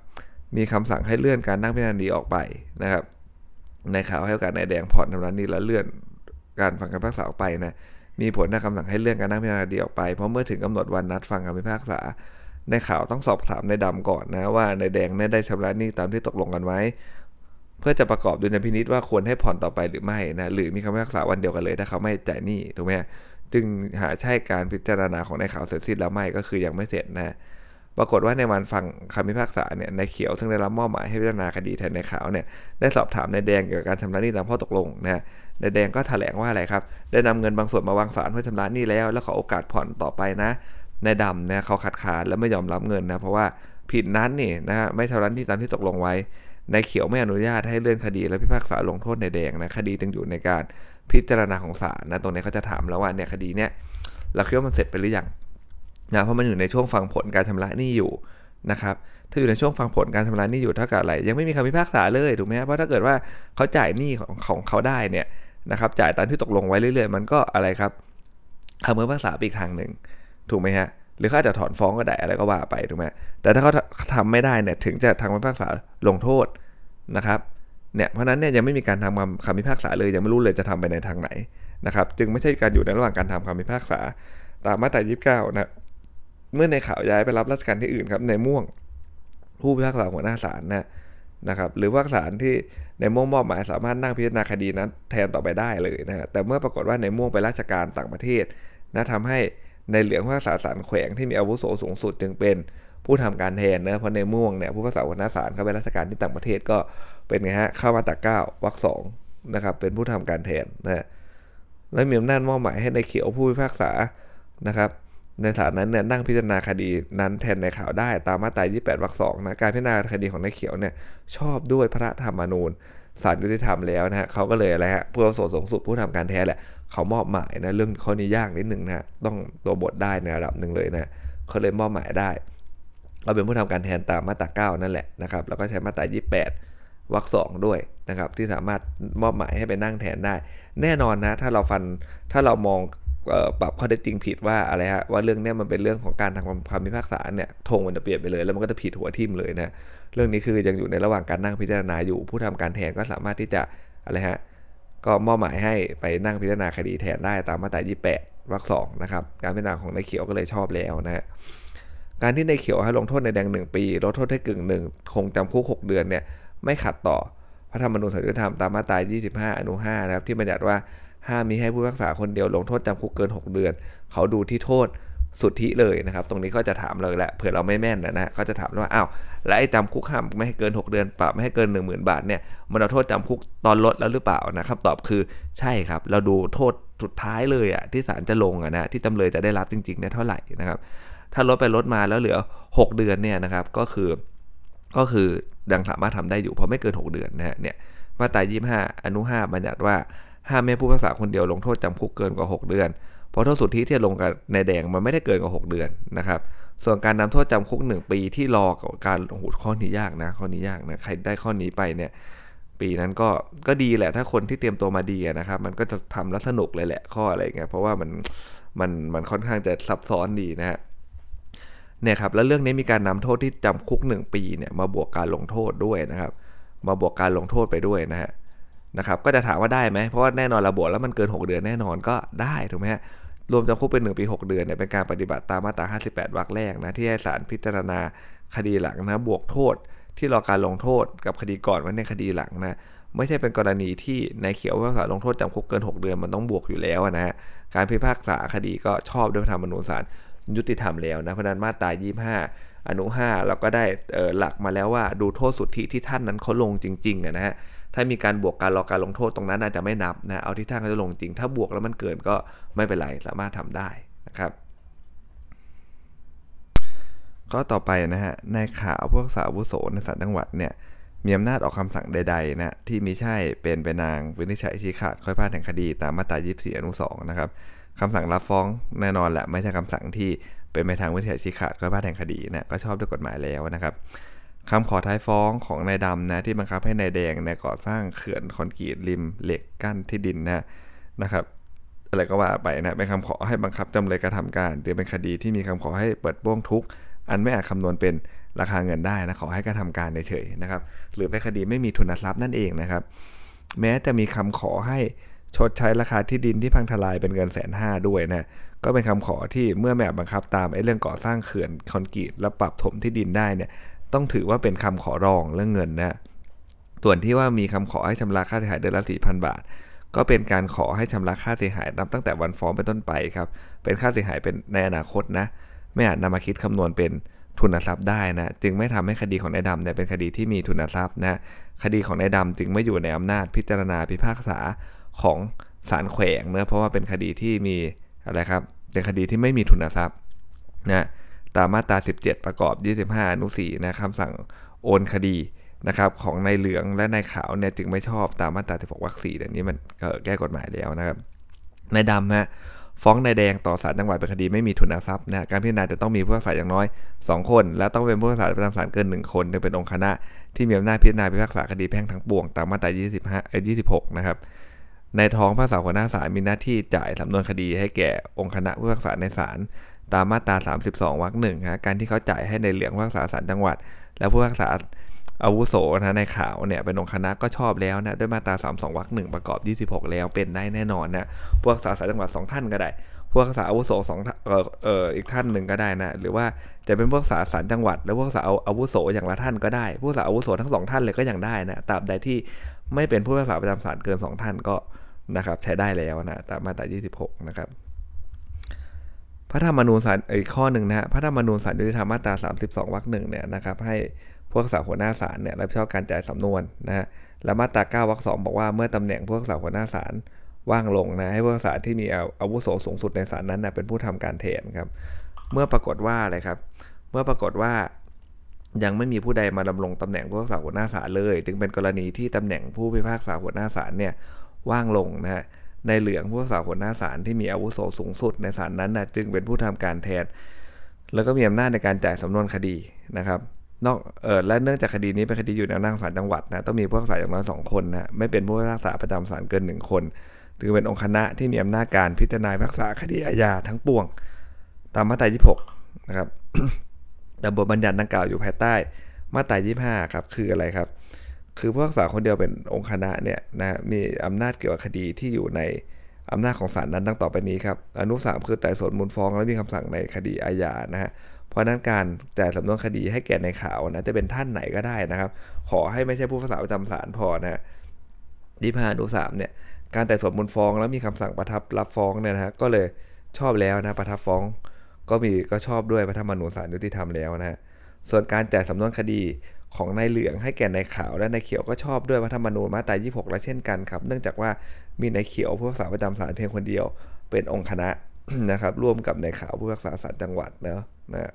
มีคำสั่งให้เลื่อนการนั่งพิจารณาดีออกไปนะครับในข่าวให้โอกาสในแดงผ่อนชำระหนี้และเลื่อนการฟังคำพิพากษาออกไปนะมีผลในคำสั่งให้เลื่อนการนั่งพิจารณาดีออกไป เพราะเมื่อถึงกำหนดวันนัดฟังคำพิพากษา ในข่าวต้องสอบถามในดำก่อนนะว่าในแดงได้ชำระหนี้ตามที่ตกลงกันไว้ เพื่อจะประกอบดุลยพินิษว่าควรให้ผ่อนต่อไปหรือไม่นะหรือมีคำพิพากษาวันเดียวกันเลย ถ้าเขาไม่จ่ายหนี้ถูกไหมจึงหาใช่การพิจารณาของในข่าวเสร็จสิ้นแล้วไม่ก็คือยังไม่เสร็จนะปรากฏว่าในวันฟังคำพิพากษาเนี่ยในเขียวซึ่งได้รับมอบหมายให้พิจารณาคดีแทนในขาวเนี่ยได้สอบถามในแดงเกี่ยวกับการชำระหนี้ตามข้อตกลงนะในแดงก็แถลงว่าอะไรครับ ได้นำเงินบางส่วนมาวางสารเพื่อชำระหนี้แล้ว แล้วขอโอกาสผ่อนต่อไปนะในดำนะเขาขัดขานและไม่ยอมรับเงินนะเพราะว่าผิดนั้นนี่นะฮะไม่ชำระหนี้ตามที่ตกลงไว้ ในเขียวไม่อนุญาตให้เลื่อนคดีและพิพากษาลงโทษในแดงนะคดีจึงอยู่ในการพิจารณาของศาลนะตรงนี้เขาจะถามแล้วว่าเนี่ยคดีเนี่ยเราคิดว่ามันเสร็จไปหรือยังนะเพราะมันอยู่ในช่วงฟังผลการชำระหนี้อยู่นะครับถ้าอยู่ในช่วงฟังผลการชำระหนี้อยู่เท่ากับอะไร ยังไม่มีคำพิพากษาเลยถูกไหมเพราะถ้าเกิดว่าเขาจ่ายหนี้ของของเขาได้เนี่ยนะครับจ่ายตามที่ตกลงไว้เรื่อยๆ มันก็อะไรครับคำพิพากษาอีกทางหนึ่งถูกไหมฮะ หรือเขาจะถอนฟ้องก็ได้อะไรก็ว่าไปถูกไหมแต่ถ้าเขาทำไม่ได้เนี่ยถึงจะทางพิพากษาลงโทษนะครับเนี่ยเพราะนั้นเนี่ยยังไม่มีการทำคำพิพากษาเลยยังไม่รู้เลยจะทำไปในทางไหนนะครับ จึงไม่ใช่การอยู่ในระหว่างการทำคำพิพากษาตามมาตรา29นะเมื่อในข่าวย้ายไปรับราชการที่อื่นครับในม่วงผู้พิพากษาหัวหน้าศาลนะนะครับหรือว่าศาลที่ในม่วงมอบหมายสามารถนั่งพิจารณาคดีนั้นแทนต่อไปได้เลยนะฮะแต่เมื่อปรากฏว่าในม่วงไปราชการต่างประเทศนะทำให้ ในเหลืองผู้พิพากษาศาลแขวงที่มีอาวุโสสูงสุดจึงเป็นผู้ทำการแทนนะเพราะในม่วงเนี่ยผู้พิพากษาหัวหน้าศาลเขาไปราชการที่ต่างประเทศก็เป็นไงฮะเข้ามาตักเก้าวรรคสองนะครับเป็นผู้ทำการแทนนะและมีอำนาจมอบหมายให้ในเขียวผู้พิพากษานะครับในศาลนั้นเนี่ยนั่งพิจารณาคดีนั้นแทนในข่าวได้ตามมาตรา 28 วรรคสองนะการพิจารณาคดีของนายเขียวเนี่ยชอบด้วยพระธรรมนูญศาลยุติธรรมแล้วนะฮะเขาก็เลยอะไรฮะผู้อาวุโสสูงสุดผู้ทำการแทนแหละ เขามอบหมายนะเรื่องข้อนี้ยากนิดนึงนะต้องตัวบทได้ในระดับหนึ่งเลยนะเขาเลยมอบหมายได้ เราเป็นผู้ทำการแทนตามมาตรา9นั่นแหละนะครับแล้วก็ใช้มาตรา28วรรคสองด้วยนะครับที่สามารถมอบหมายให้ไปนั่งแทนได้ แน่นอนนะถ้าเราฟันถ้าเรามองปรับข้อเท็จจริงผิดว่าอะไรฮะว่าเรื่องนี้มันเป็นเรื่องของการทำความพิพากษาเนี่ยธงมันจะเปลี่ยนไปเลยแล้วมันก็จะผิดหัวทิ่มเลยนะเรื่องนี้คือยังอยู่ในระหว่างการนั่งพิจารณาอยู่ ผู้ทำการแทนก็สามารถที่จะอะไรฮะ ก็มอบหมายให้ไปนั่งพิจารณาคดีแทนได้ตามมาตรา28วรรคสองนะครับ การพิจารณาของนายเขียวก็เลยชอบแล้วนะฮะการที่นายเขียวให้ลงโทษในแดง 1 ปีลดโทษให้กึ่งหนึ่งคงจำคุก 6 เดือนเนี่ยไม่ขัดต่อพระธรรมนูญสันติธรรมตามมาตรา25 อนุ5นะครับที่บัญญัติว่าห้ามมีให้ผู้พิพากษาคนเดียวลงโทษจำคุกเกิน 6 เดือน เขาดูที่โทษ สุทธิเลยนะครับ ตรงนี้ก็จะถามเลยแหละเผื่อเราไม่แม่นนะนะเขาจะถามว่าอ้าวแล้วไอ้จำคุกห้ามไม่ให้เกิน 6 เดือนปรับไม่ให้เกิน 1 0,000 บาทเนี่ยมันเอาโทษจำคุกตอนลดแล้วหรือเปล่านะคำตอบคือใช่ครับ เราดูโทษสุดท้ายเลยอะที่ศาลจะลงอะนะที่จำเลยจะได้รับจริงๆเนี่ยเท่าไหร่นะครับ ถ้าลดไปลดมาแล้วเหลือ 6 เดือนเนี่ยนะครับก็คือก็คือดังสามารถทำได้อยู่เพราะไม่เกิน 6 เดือนนะฮะเนี่ยมาตรา25 อนุ5บัญญัติว่าห้ามแม่ผู้พิพากษาคนเดียวลงโทษจำคุกเกินกว่า 6 เดือน เพราะโทษสุทธิที่ลงกับในแดงมันไม่ได้เกินกว่า6เดือนนะครับ ส่วนการนำโทษจำคุก 1 ปีที่รอกับการหูข้อนี้ยากนะข้อนี้ยากนะใครได้ข้อนี้ไปเนี่ยปีนั้นก็ก็ดีแหละถ้าคนที่เตรียมตัวมาดีนะครับ มันก็จะทำแล้วสนุกเลยแหละข้ออะไรเงี้ยเพราะว่ามันมันมันค่อนข้างจะซับซ้อนดีนะฮะเนี่ยครับแล้วเรื่องนี้มีการนำโทษที่จำคุก 1 ปีเนี่ยมาบวกการลงโทษด้วยนะครับ มาบวกการลงโทษไปด้วยนะฮะ นะครับก็จะถามว่าได้ไหมเพราะว่าแน่นอนระบบแล้วมันเกิน 6 เดือนแน่นอนก็ได้ถูกไหมฮะรวมจำคุกเป็น1ปี 6 เดือนเนี่ยเป็นการปฏิบัติตามมาตรา 58 วรรคแรกนะที่ให้ศาลพิจารณาคดีหลังนะบวกโทษที่รอการลงโทษกับคดีก่อนไว้ในคดีหลังนะไม่ใช่เป็นกรณีที่ในเขียวว่าศาลลงโทษจำคุกเกิน 6 เดือนมันต้องบวกอยู่แล้วนะฮะการพิพากษาคดีก็ชอบด้วยธรรมนูญศาลยุติธรรมแล้วนะเพราะนั้นมาตรา25 อนุ 5 เราก็ได้หลักมาแล้วว่าดูโทษสุทธิที่ท่านนั้นเขาลงจริงๆนะฮะ ถ้ามีการบวกการรอการลงโทษตรงนั้นอาจจะไม่นับนะ เอาที่ท่านเขาจะลงจริง ถ้าบวกแล้วมันเกินก็ไม่เป็นไรสามารถทำได้นะครับข้อต่อไปนะฮะในข่าวพวกสาวุโสในศาลจังหวัดเนี่ยมีอำนาจออกคำสั่งใดๆนะที่มิใช่เป็นไปนางวินิจฉัยชี้ขาดค่อยพลาดแห่งคดีตามมาตรา 24 อนุ 2 นะครับคำสั่งรับฟ้องแน่นอนแหละไม่ใช่คำสั่งที่เป็นไปทางวินิจฉัยชี้ขาดค่อยพลาดแห่งคดีนะก็ชอบด้วยกฎหมายแล้วนะครับ คำขอท้ายฟ้องของนายดำนะที่บังคับให้นายแดงในก่อสร้างเขื่อนคอนกรีตริมเหล็กกั้นที่ดินนะนะครับอะไรก็ว่าไปนะเป็นคำขอให้บังคับจำเลยกระทำการหรือเป็นคดีที่มีคำขอให้เปิดโป้งทุก อันไม่อาจคำนวณเป็นราคาเงินได้นะขอให้กระทำการเฉยๆนะครับหรือเป็นคดีไม่มีทุนทรัพย์นั่นเองนะครับแม้จะมีคำขอให้ชดใช้ราคาที่ดินที่พังทลายเป็นเงินแสนห้าด้วยนะก็เป็นคำขอที่เมื่อแม่บังคับตามไอ้เรื่องก่อสร้างเขื่อนคอนกรีตและปรับถมที่ดินได้เนี่ย ต้องถือว่าเป็นคำขอร้องเรื่องเงินนะส่วนที่ว่ามีคำขอให้ชำระค่าเสียหายเดือนละสี่พันบาท ก็เป็นการขอให้ชำระค่าเสียหายนับตั้งแต่วันฟ้องเป็นต้นไปครับ เป็นค่าเสียหายเป็นในอนาคตนะ ไม่อาจนำมาคิดคำนวณเป็นทุนทรัพย์ได้นะ จึงไม่ทำให้คดีของนายดำเนี่ยเป็นคดีที่มีทุนทรัพย์นะคดีของนายดำจึงไม่อยู่ในอำนาจพิจารณาพิพากษาของศาลแขวงเนะเพราะว่าเป็นคดีที่มีอะไรครับเป็นคดีที่ไม่มีทุนทรัพย์นะ ตามมาตรา 17 ประกอบ 25 อนุ4นะคำสั่งโอนคดีนะครับของนายเหลืองและนายขาวเนี่ยจึงไม่ชอบตามมาตรา 16วรรค4เดี๋ยวนี้มันแก้กฎหมายแล้วนะครับนายดำฮะฟ้องนายแดงต่อศาลจังหวัดเป็นคดีไม่มีทุนทรัพย์นะการพิจารณาจะต้องมีผู้พิพากษาอย่างน้อย 2 คน และต้องเป็นผู้พิพากษาประจำศาลเกิน 1 คนจะเป็นองค์คณะที่มีอำนาจพิจารณาพิพากษาคดีแพ่งทั้งปวงตามมาตรา 25เอ่อ26 นะครับในท้องภาษาหัวหน้าศาลมีหน้าที่จ่ายสำนวนคดีให้แก่องค์คณะผู้พิพากษาในศาล ตามมาตรา 32วรรคหนึ่งฮะการที่เขาจ่ายให้ในเหลืองผู้พิพากษาศาลจังหวัด และผู้พิพากษาอาวุโสนะในข่าวเนี่ยเป็นองค์คณะก็ชอบแล้วนะด้วยมาตรา 32วรรคหนึ่งประกอบ 26 แล้วเป็นได้แน่นอนนะผู้พิพากษาศาลจังหวัด 2 ท่านก็ได้ผู้พิพากษาอาวุโสสองเอ่อเอ่ออีกท่านหนึ่งก็ได้นะหรือว่าจะเป็นผู้พิพากษาศาลจังหวัด แล้วผู้พิพากษาอาวุโสอย่างละท่านก็ได้ผู้พิพากษาอาวุโสทั้งสองท่านเลยก็ยังได้นะตราบใดที่ไม่เป็นผู้พิพากษาประจำศาลเกิน 2 ท่านก็นะครับใช้ได้แล้วนะตามมาตรา 26 นะครับ พระธรรมนูญศาลอีกข้อหนึ่งนะฮะพระธรรมนูญศาลยุติธรรมมาตรา 32วรรคหนึ่งเนี่ยนะครับให้ผู้พิพากษาหัวหน้าศาลเนี่ยรับผิดชอบการจ่ายสำนวนนะฮะและมาตรา9วรรคสองบอกว่าเมื่อตำแหน่งผู้พิพากษาหัวหน้าศาลว่างลงนะให้ผู้พิพากษาที่มีอาวุโสสูงสุดในศาลนั้นนะเป็นผู้ทำการแทนครับเมื่อปรากฏว่าอะไรครับ เมื่อปรากฏว่ายังไม่มีผู้ใดมาดำรงตำแหน่งผู้พิพากษาหัวหน้าศาลเลย จึงเป็นกรณีที่ตำแหน่งผู้พิพากษาหัวหน้าศาลเนี่ยว่างลงนะฮะ ในเหลืองผู้พิพากษาหัวหน้าศาลที่มีอาวุโสสูงสุดในศาลนั้นนะจึงเป็นผู้ทำการแทน แล้วก็มีอำนาจในการจ่ายสำนวนคดีนะครับนอกเออและเนื่องจากคดีนี้เป็นคดีอยู่ในอำนาจศาลจังหวัดนะต้องมีผู้พิพากษาอย่างน้อยสองคนนะไม่เป็นผู้พิพากษาประจำศาลเกินหนึ่งคนถือเป็นองค์คณะที่มีอำนาจการพิจารณาพิพากษาคดีอาญาทั้งปวง ตามมาตรา 26 นะครับแต่บทบัญญัติดังกล่าวอยู่ภายใต้มาตรา 25 ครับ คืออะไรครับ คือผู้พิพากษาคนเดียวเป็นองค์คณะเนี่ยนะมีอำนาจเกี่ยวกับคดีที่อยู่ในอำนาจของศาลนั้นดังต่อไปนี้ครับอนุ 3 คือไต่สวนมูลฟ้องและมีคำสั่งในคดีอาญานะฮะเพราะนั้นการจ่ายสำนวนคดีให้แก่ในข่าวนะจะเป็นท่านไหนก็ได้นะครับ ขอให้ไม่ใช่ผู้พิพากษาประจำศาลพอนะฮะที่พาอนุสามเนี่ยการไต่สวนมูลฟ้องแล้วมีคำสั่งประทับรับฟ้องเนี่ยนะฮะก็เลยชอบแล้วนะประทับฟ้อง ก็มีก็ชอบด้วยพระธรรมนูญศาลยุติธรรมแล้วนะฮะส่วนการจ่ายสำนวนคดี ของนายเหลืองให้แก่นายขาวและนายเขียวก็ชอบด้วยพระธรรมนูญมาตรา 26 และเช่นกันครับเนื่องจากว่ามีนายเขียวผู้พิพากษาประจำศาลเพียงคนเดียวเป็นองค์คณะนะครับร่วมกับนายขาวผู้พิพากษาศาลจังหวัดเนาะนะ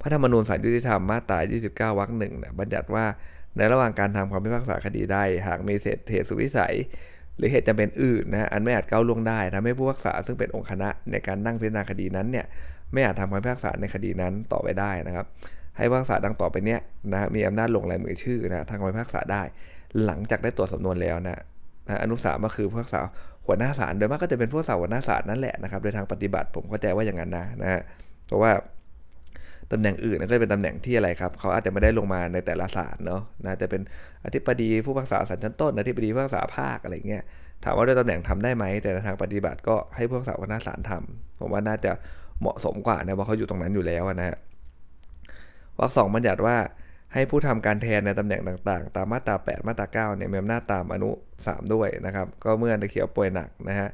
พระธรรมนูญศาลยุติธรรมมาตรา 29 วรรคหนึ่งเนี่ยบัญญัติว่าในระหว่างการทำความพิพากษาคดีได้ หากมีเหตุสุวิสัย หรือเหตุจำเป็นอื่นนะอันไม่อาจก้าวล่วงได้ทำให้ผู้พิพากษาซึ่งเป็นองค์คณะในการนั่งพิจารณาคดีนั้นเนี่ยไม่อาจทำคำพิพากษาในคดีนั้นต่อไปได้นะครับ ให้ผู้พิพากษาดังต่อไปเนี้ยนะมีอำนาจลงลายมือชื่อนะทางคำพิพากษาได้ หลังจากได้ตรวจสำนวนแล้วนะนะอนุสามก็คือผู้พิพากษาหัวหน้าศาลโดยมากก็จะเป็นผู้พิพากษาหัวหน้าศาลนั่นแหละนะครับโดยทางปฏิบัติผมเข้าใจว่าอย่างนั้นนะนะฮะเพราะว่าตำแหน่งอื่นก็จะเป็นตำแหน่งที่อะไรครับเขาอาจจะไม่ได้ลงมาในแต่ละศาลเนาะนะจะเป็นอธิบดีผู้พิพากษาศาลชั้นต้นอธิบดีผู้พิพากษาภาคอะไรเงี้ยถามว่าด้วยตำแหน่งทำได้ไหมแต่ทางปฏิบัติก็ให้ผู้พิพากษาหัวหน้าศาลทำผมว่าน่าจะเหมาะสมกว่านะเพราะเขาอยู่ตรงนั้นอยู่แล้วนะฮะ วรรคสองบัญญัติว่าให้ผู้ทำการแทนในตำแหน่งต่างๆ ตามมาตรา 8 มาตรา9เนี่ยมีอำนาจตามอนุ 3 ด้วยนะครับ ก็เมื่อในเขียวป่วยหนักนะฮะ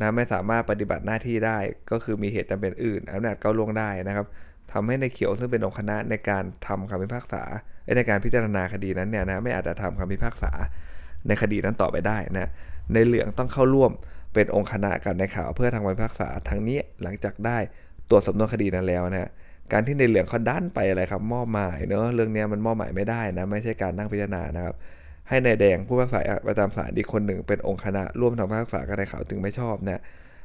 นะไม่สามารถปฏิบัติหน้าที่ได้ ก็คือมีเหตุจำเป็นอื่นอำนาจก้าวล่วงได้นะครับทำให้ในเขียวซึ่งเป็นองค์คณะในการทำคำพิพากษาในการพิจารณาคดีนั้นเนี่ยนะไม่อาจจะทำคำพิพากษาในคดีนั้นต่อไปได้นะในเหลืองต้องเข้าร่วมเป็นองค์คณะกับในข่าวเพื่อทำคำพิพากษาทั้งนี้หลังจากได้ตรวจสำนวนคดีนั้นแล้วนะ การที่ในเหลืองเขาดันไปอะไรครับมอบหมายเนอะเรื่องนี้มันมอบหมายไม่ได้นะไม่ใช่การนั่งพิจารณานะครับให้ในายแดงผู้พิพากษาประจำศาลอีกคนหนึ่งเป็นองค์คณะร่วมทำพิพากษากับนายขาวถึงไม่ชอบเนี่ย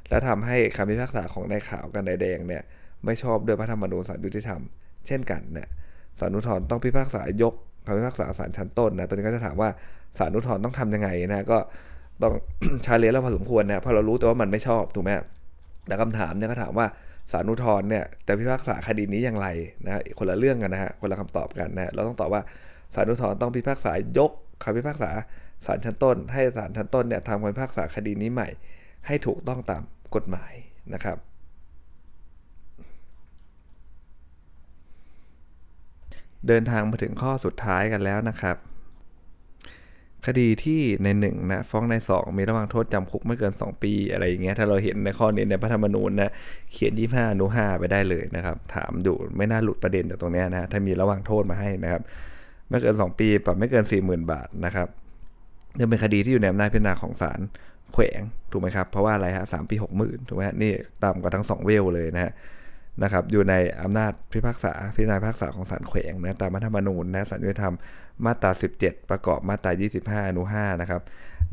และทำให้คำพิพากษาของนายขาวกับนายแดงเนี่ยไม่ชอบด้วยพระธรรมนูญศาลยุติธรรม เช่นกันเนี่ยศาลอุทธรณ์ต้องพิพากษายกคำพิพากษาศาลชั้นต้นนะตัวนี้ก็จะถามว่าศาลอุทธรณ์ต้องทำยังไงนะก็ต้องชาเลนจ์แล้วพอสมควรนะเพราะเรารู้แต่ว่ามันไม่ชอบถูกไหมแต่คำถามเนี่ยก็ถามว่า ศาลอุทธร์เนี่ยจะพิพากษาคดีนี้อย่างไรนะฮะคนละเรื่องกันนะฮะคนละคำตอบกันนะเราต้องตอบว่าศาลอุทธร์ต้องพิพากษายกคำพิพากษาศาลชั้นต้น ให้ศาลชั้นต้นเนี่ยทำคำพิพากษาคดีนี้ใหม่ ให้ถูกต้องตามกฎหมายนะครับ เดินทางมาถึงข้อสุดท้ายกันแล้วนะครับ คดีที่ในหนึ่งนะฟ้องในสองมีระหว่างโทษจำคุกไม่เกิน 2 ปี อะไรอย่างเงี้ยถ้าเราเห็นในข้อนี้ในพระธรรมนูญนะเขียนยี่ห้านุห้าไปได้เลยนะครับ ถามดูไม่น่าหลุดประเด็นจากตรงเนี้ยนะถ้ามีระหว่างโทษมาให้นะครับ ไม่เกิน 2 ปีปรับไม่เกิน 40,000 บาทนะครับนี่เป็นคดีที่อยู่ในอำนาจพิจารณาของศาลแขวงถูกไหมครับ เพราะว่าอะไรฮะสามปีหกหมื่นถูกไหมฮะนี่ต่ำกว่าทั้งสองเวลเลยนะฮะนะครับอยู่ในอำนาจพิพากษาพิจารณาพิพากษาของศาลแขวงนะตามรัฐธรรมนูญนะศาลยุติธรรม มาตรา 17 ประกอบมาตรา 25 อนุ 5 นะครับ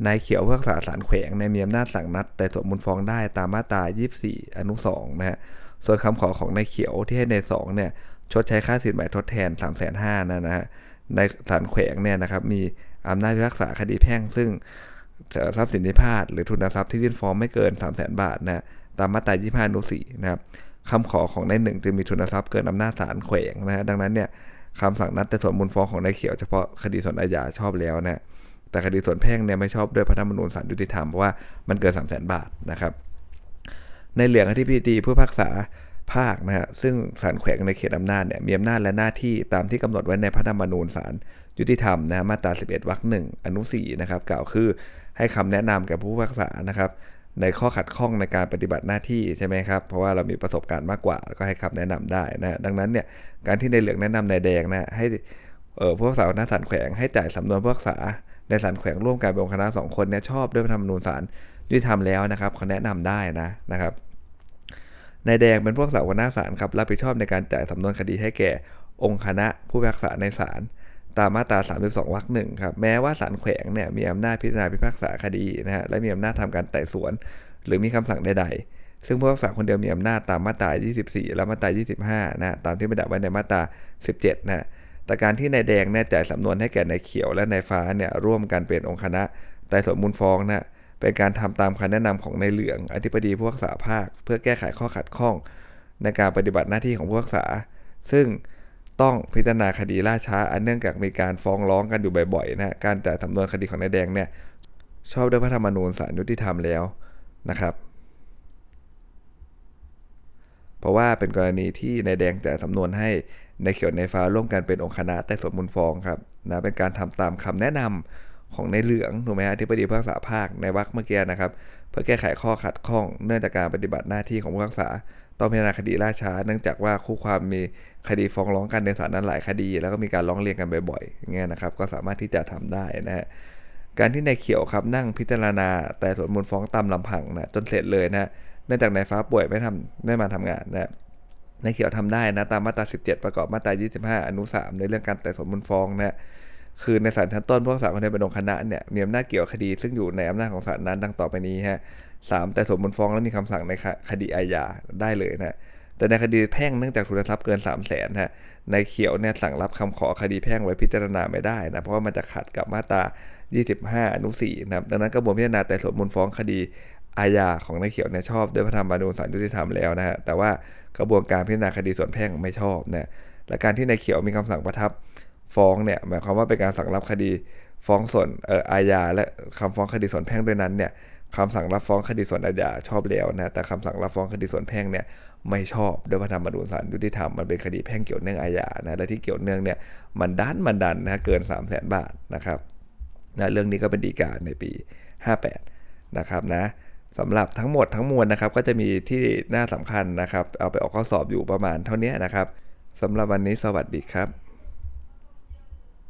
นายเขียวพิพากษาศาลแขวงในมีอำนาจสั่งนัด แต่สวนมูลฟ้องได้ตามมาตรา 24 อนุ 2 นะฮะ ส่วนคำขอของนายเขียวที่ให้ใน2เนี่ยชดใช้ค่าสินไหมทดแทน 3 5 0 0 0นะนะฮะ ในศาลแขวงเนี่ยนะครับมีอำนาจพิพากษาคดีแพ่ง ซึ่งทรัพย์สินที่พาดหรือทุนทรัพย์ที่ยื่นฟ้องไม่เกิน 3 0 0 0 0 0 บาทนะตามมาตรา 25 อนุ 4 นะครับคำขอของนายหนึ่งจึงมีทุนทรัพย์เกินอำนาจศาลแขวงนะฮะดังนั้นเนี่ย คำสั่งนัดแต่ส่วนมูลฟ้องของนายเขียวเฉพาะคดีส่วนอาญาชอบแล้วนะแต่คดีส่วนแพ่งเนี่ยไม่ชอบด้วยพระธรรมนูญศาลยุติธรรมเพราะว่ามันเกิน3 0 0 0 0 0บาทนะครับ ในเหลืองอธิบดีผู้พิพากษาภาคนะฮะซึ่งศาลแขวงในเขตอำนาจเนี่ยมีอำนาจและหน้าที่ตามที่กำหนดไว้ในพระธรรมนูญศาลยุติธรรมนะมาตรา 11วรรคหนึ่งอนุ4นะครับกล่าวคือให้คำแนะนำแก่ผู้พิพากษานะครับ ในข้อขัดข้องในการปฏิบัติหน้าที่ใช่ไหมครับ เพราะว่าเรามีประสบการณ์มากกว่า ก็ให้คำแนะนำได้นะดังนั้นเนี่ยการที่ในเหลืองแนะนำในแดงนะให้เออผู้พิพากษาหน้าศาลแขวงให้จ่ายสำนวนผู้พิพากษาในศาลแขวงร่วมกันเป็นองค์คณะสองคนเนี่ยชอบด้วยธรรมนูญศาลยุติธรรมแล้วนะครับเขาแนะนำได้นะนะครับนายแดงเป็นผู้พิพากษาหัวหน้าศาลครับรับผิดชอบในการจ่ายสำนวนคดีให้แก่องค์คณะผู้พิพากษาในศาล ตามมาตรา 32 วรรคหนึ่งครับ แม้ว่าศาลแขวงเนี่ยมีอำนาจพิจารณาพิพากษาคดีนะฮะ และมีอำนาจทำการไต่สวน หรือมีคำสั่งใดๆ ซึ่งผู้พิพากษาคนเดียวมีอำนาจตามมาตรา 24 และมาตรา 25 นะตามที่บัญญัติไว้ในมาตรา 17 นะแต่การที่นายแดงเนี่ยจ่ายสำนวนให้แก่นายเขียวและนายฟ้าเนี่ยร่วมกันเป็นองค์คณะไต่สวนมูลฟ้องนะเป็นการทำตามคำแนะนำของนายเหลืองอธิบดีผู้พิพากษาภาค เพื่อแก้ไขข้อขัดข้อง ในการปฏิบัติหน้าที่ของผู้พิพากษา ซึ่ง ต้องพิจารณาคดีล่าช้า อันเนื่องจากมีการฟ้องร้องกันอยู่บ่อยๆนะการจ่ายสำนวนคดีของนายแดงเนี่ยชอบด้วยพระธรรมนูญศาลยุติธรรมแล้วนะครับ เพราะว่าเป็นกรณีที่นายแดงจ่ายสำนวนให้ในเขียวในฟ้าร่วมกันเป็นองค์คณะแต่สวนมูลฟ้องครับนะเป็นการทำตามคำแนะนำของในเหลืองถูกไหมฮะที่ปฏิบัติภาษาภาคในวรรคเมื่อกี้นะครับ เพื่อแก้ไขข้อขัดข้องเนื่องจากการปฏิบัติหน้าที่ของผู้พิพากษา ต้องพิจารณาคดีล่าช้า เนื่องจากว่าคู่ความมีคดีฟ้องร้องกันในศาลนั้นหลายคดี แล้วก็มีการร้องเรียนกันบ่อยๆอย่างเงี้ยนะครับ ก็สามารถที่จะทำได้นะฮะการที่นายเขียวครับนั่งพิจารณา แต่สวนมูลฟ้องตามลำพังนะจนเสร็จเลยนะเนื่องจากนายฟ้าป่วยไม่ทำไม่มาทำงานนะนายเขียวทำได้นะตามมาตรา 17 ประกอบมาตรา 25 อนุ 3 ในเรื่องการแต่สวนมูลฟ้องนะคือในศาลชั้นต้นผู้พิพากษาคนใดเป็นองคณะเนี่ยมีอำนาจเกี่ยวคดี ซึ่งอยู่ในอำนาจของศาลนั้นดังต่อไปนี้ฮะ สามแต่สมมูลฟ้องแล้วมีคำสั่งในคดีอาญาได้เลยนะแต่ในคดีแพ่งเนื่องจากทุนทรัพย์เกิน 3 0 0แสนฮะในเขียวเนี่ยสั่งรับคำขอคดีแพ่งไว้พิจารณาไม่ได้นะเพราะว่ามันจะขัดกับมาตรา 25 อนุ4นะครับดังนั้นกระบวนพิจารณาแต่สมมูลฟ้องคดีอาญาของนายเขียวเนี่ยชอบด้วยพระธรรมนูญศาลยุติธรรมแล้วนะฮะแต่ว่ากระบวนการพิจารณาคดีส่วนแพ่งไม่ชอบนะและการที่นายเขียวมีคำสั่งประทับฟ้องเนี่ยหมายความว่าเป็นการสั่งรับคดีฟ้องส่วนอออาญาและคำฟ้องคดีส่วนแพ่งด้วยนั้นเนี่ย คำสั่งรับฟ้องคดีส่วนอาญาชอบแล้วนะแต่คำสั่งรับฟ้องคดีส่วนแพ่งเนี่ยไม่ชอบด้วยพระธรรมนูญศาลยุติธรรมมันเป็นคดีแพ่งเกี่ยวเนื่องอาญานะและที่เกี่ยวเนื่องเนี่ยมันดันมันดันนะเกิน 3 0 0แสนบาทนะครับนะเรื่องนี้ก็เป็นดีกาในปี 58 นะครับนะสำหรับทั้งหมดทั้งมวลนะครับก็จะมีที่น่าสำคัญนะครับ เอาไปออกข้อสอบอยู่ประมาณเท่านี้นะครับสำหรับวันนี้สวัสดีครับ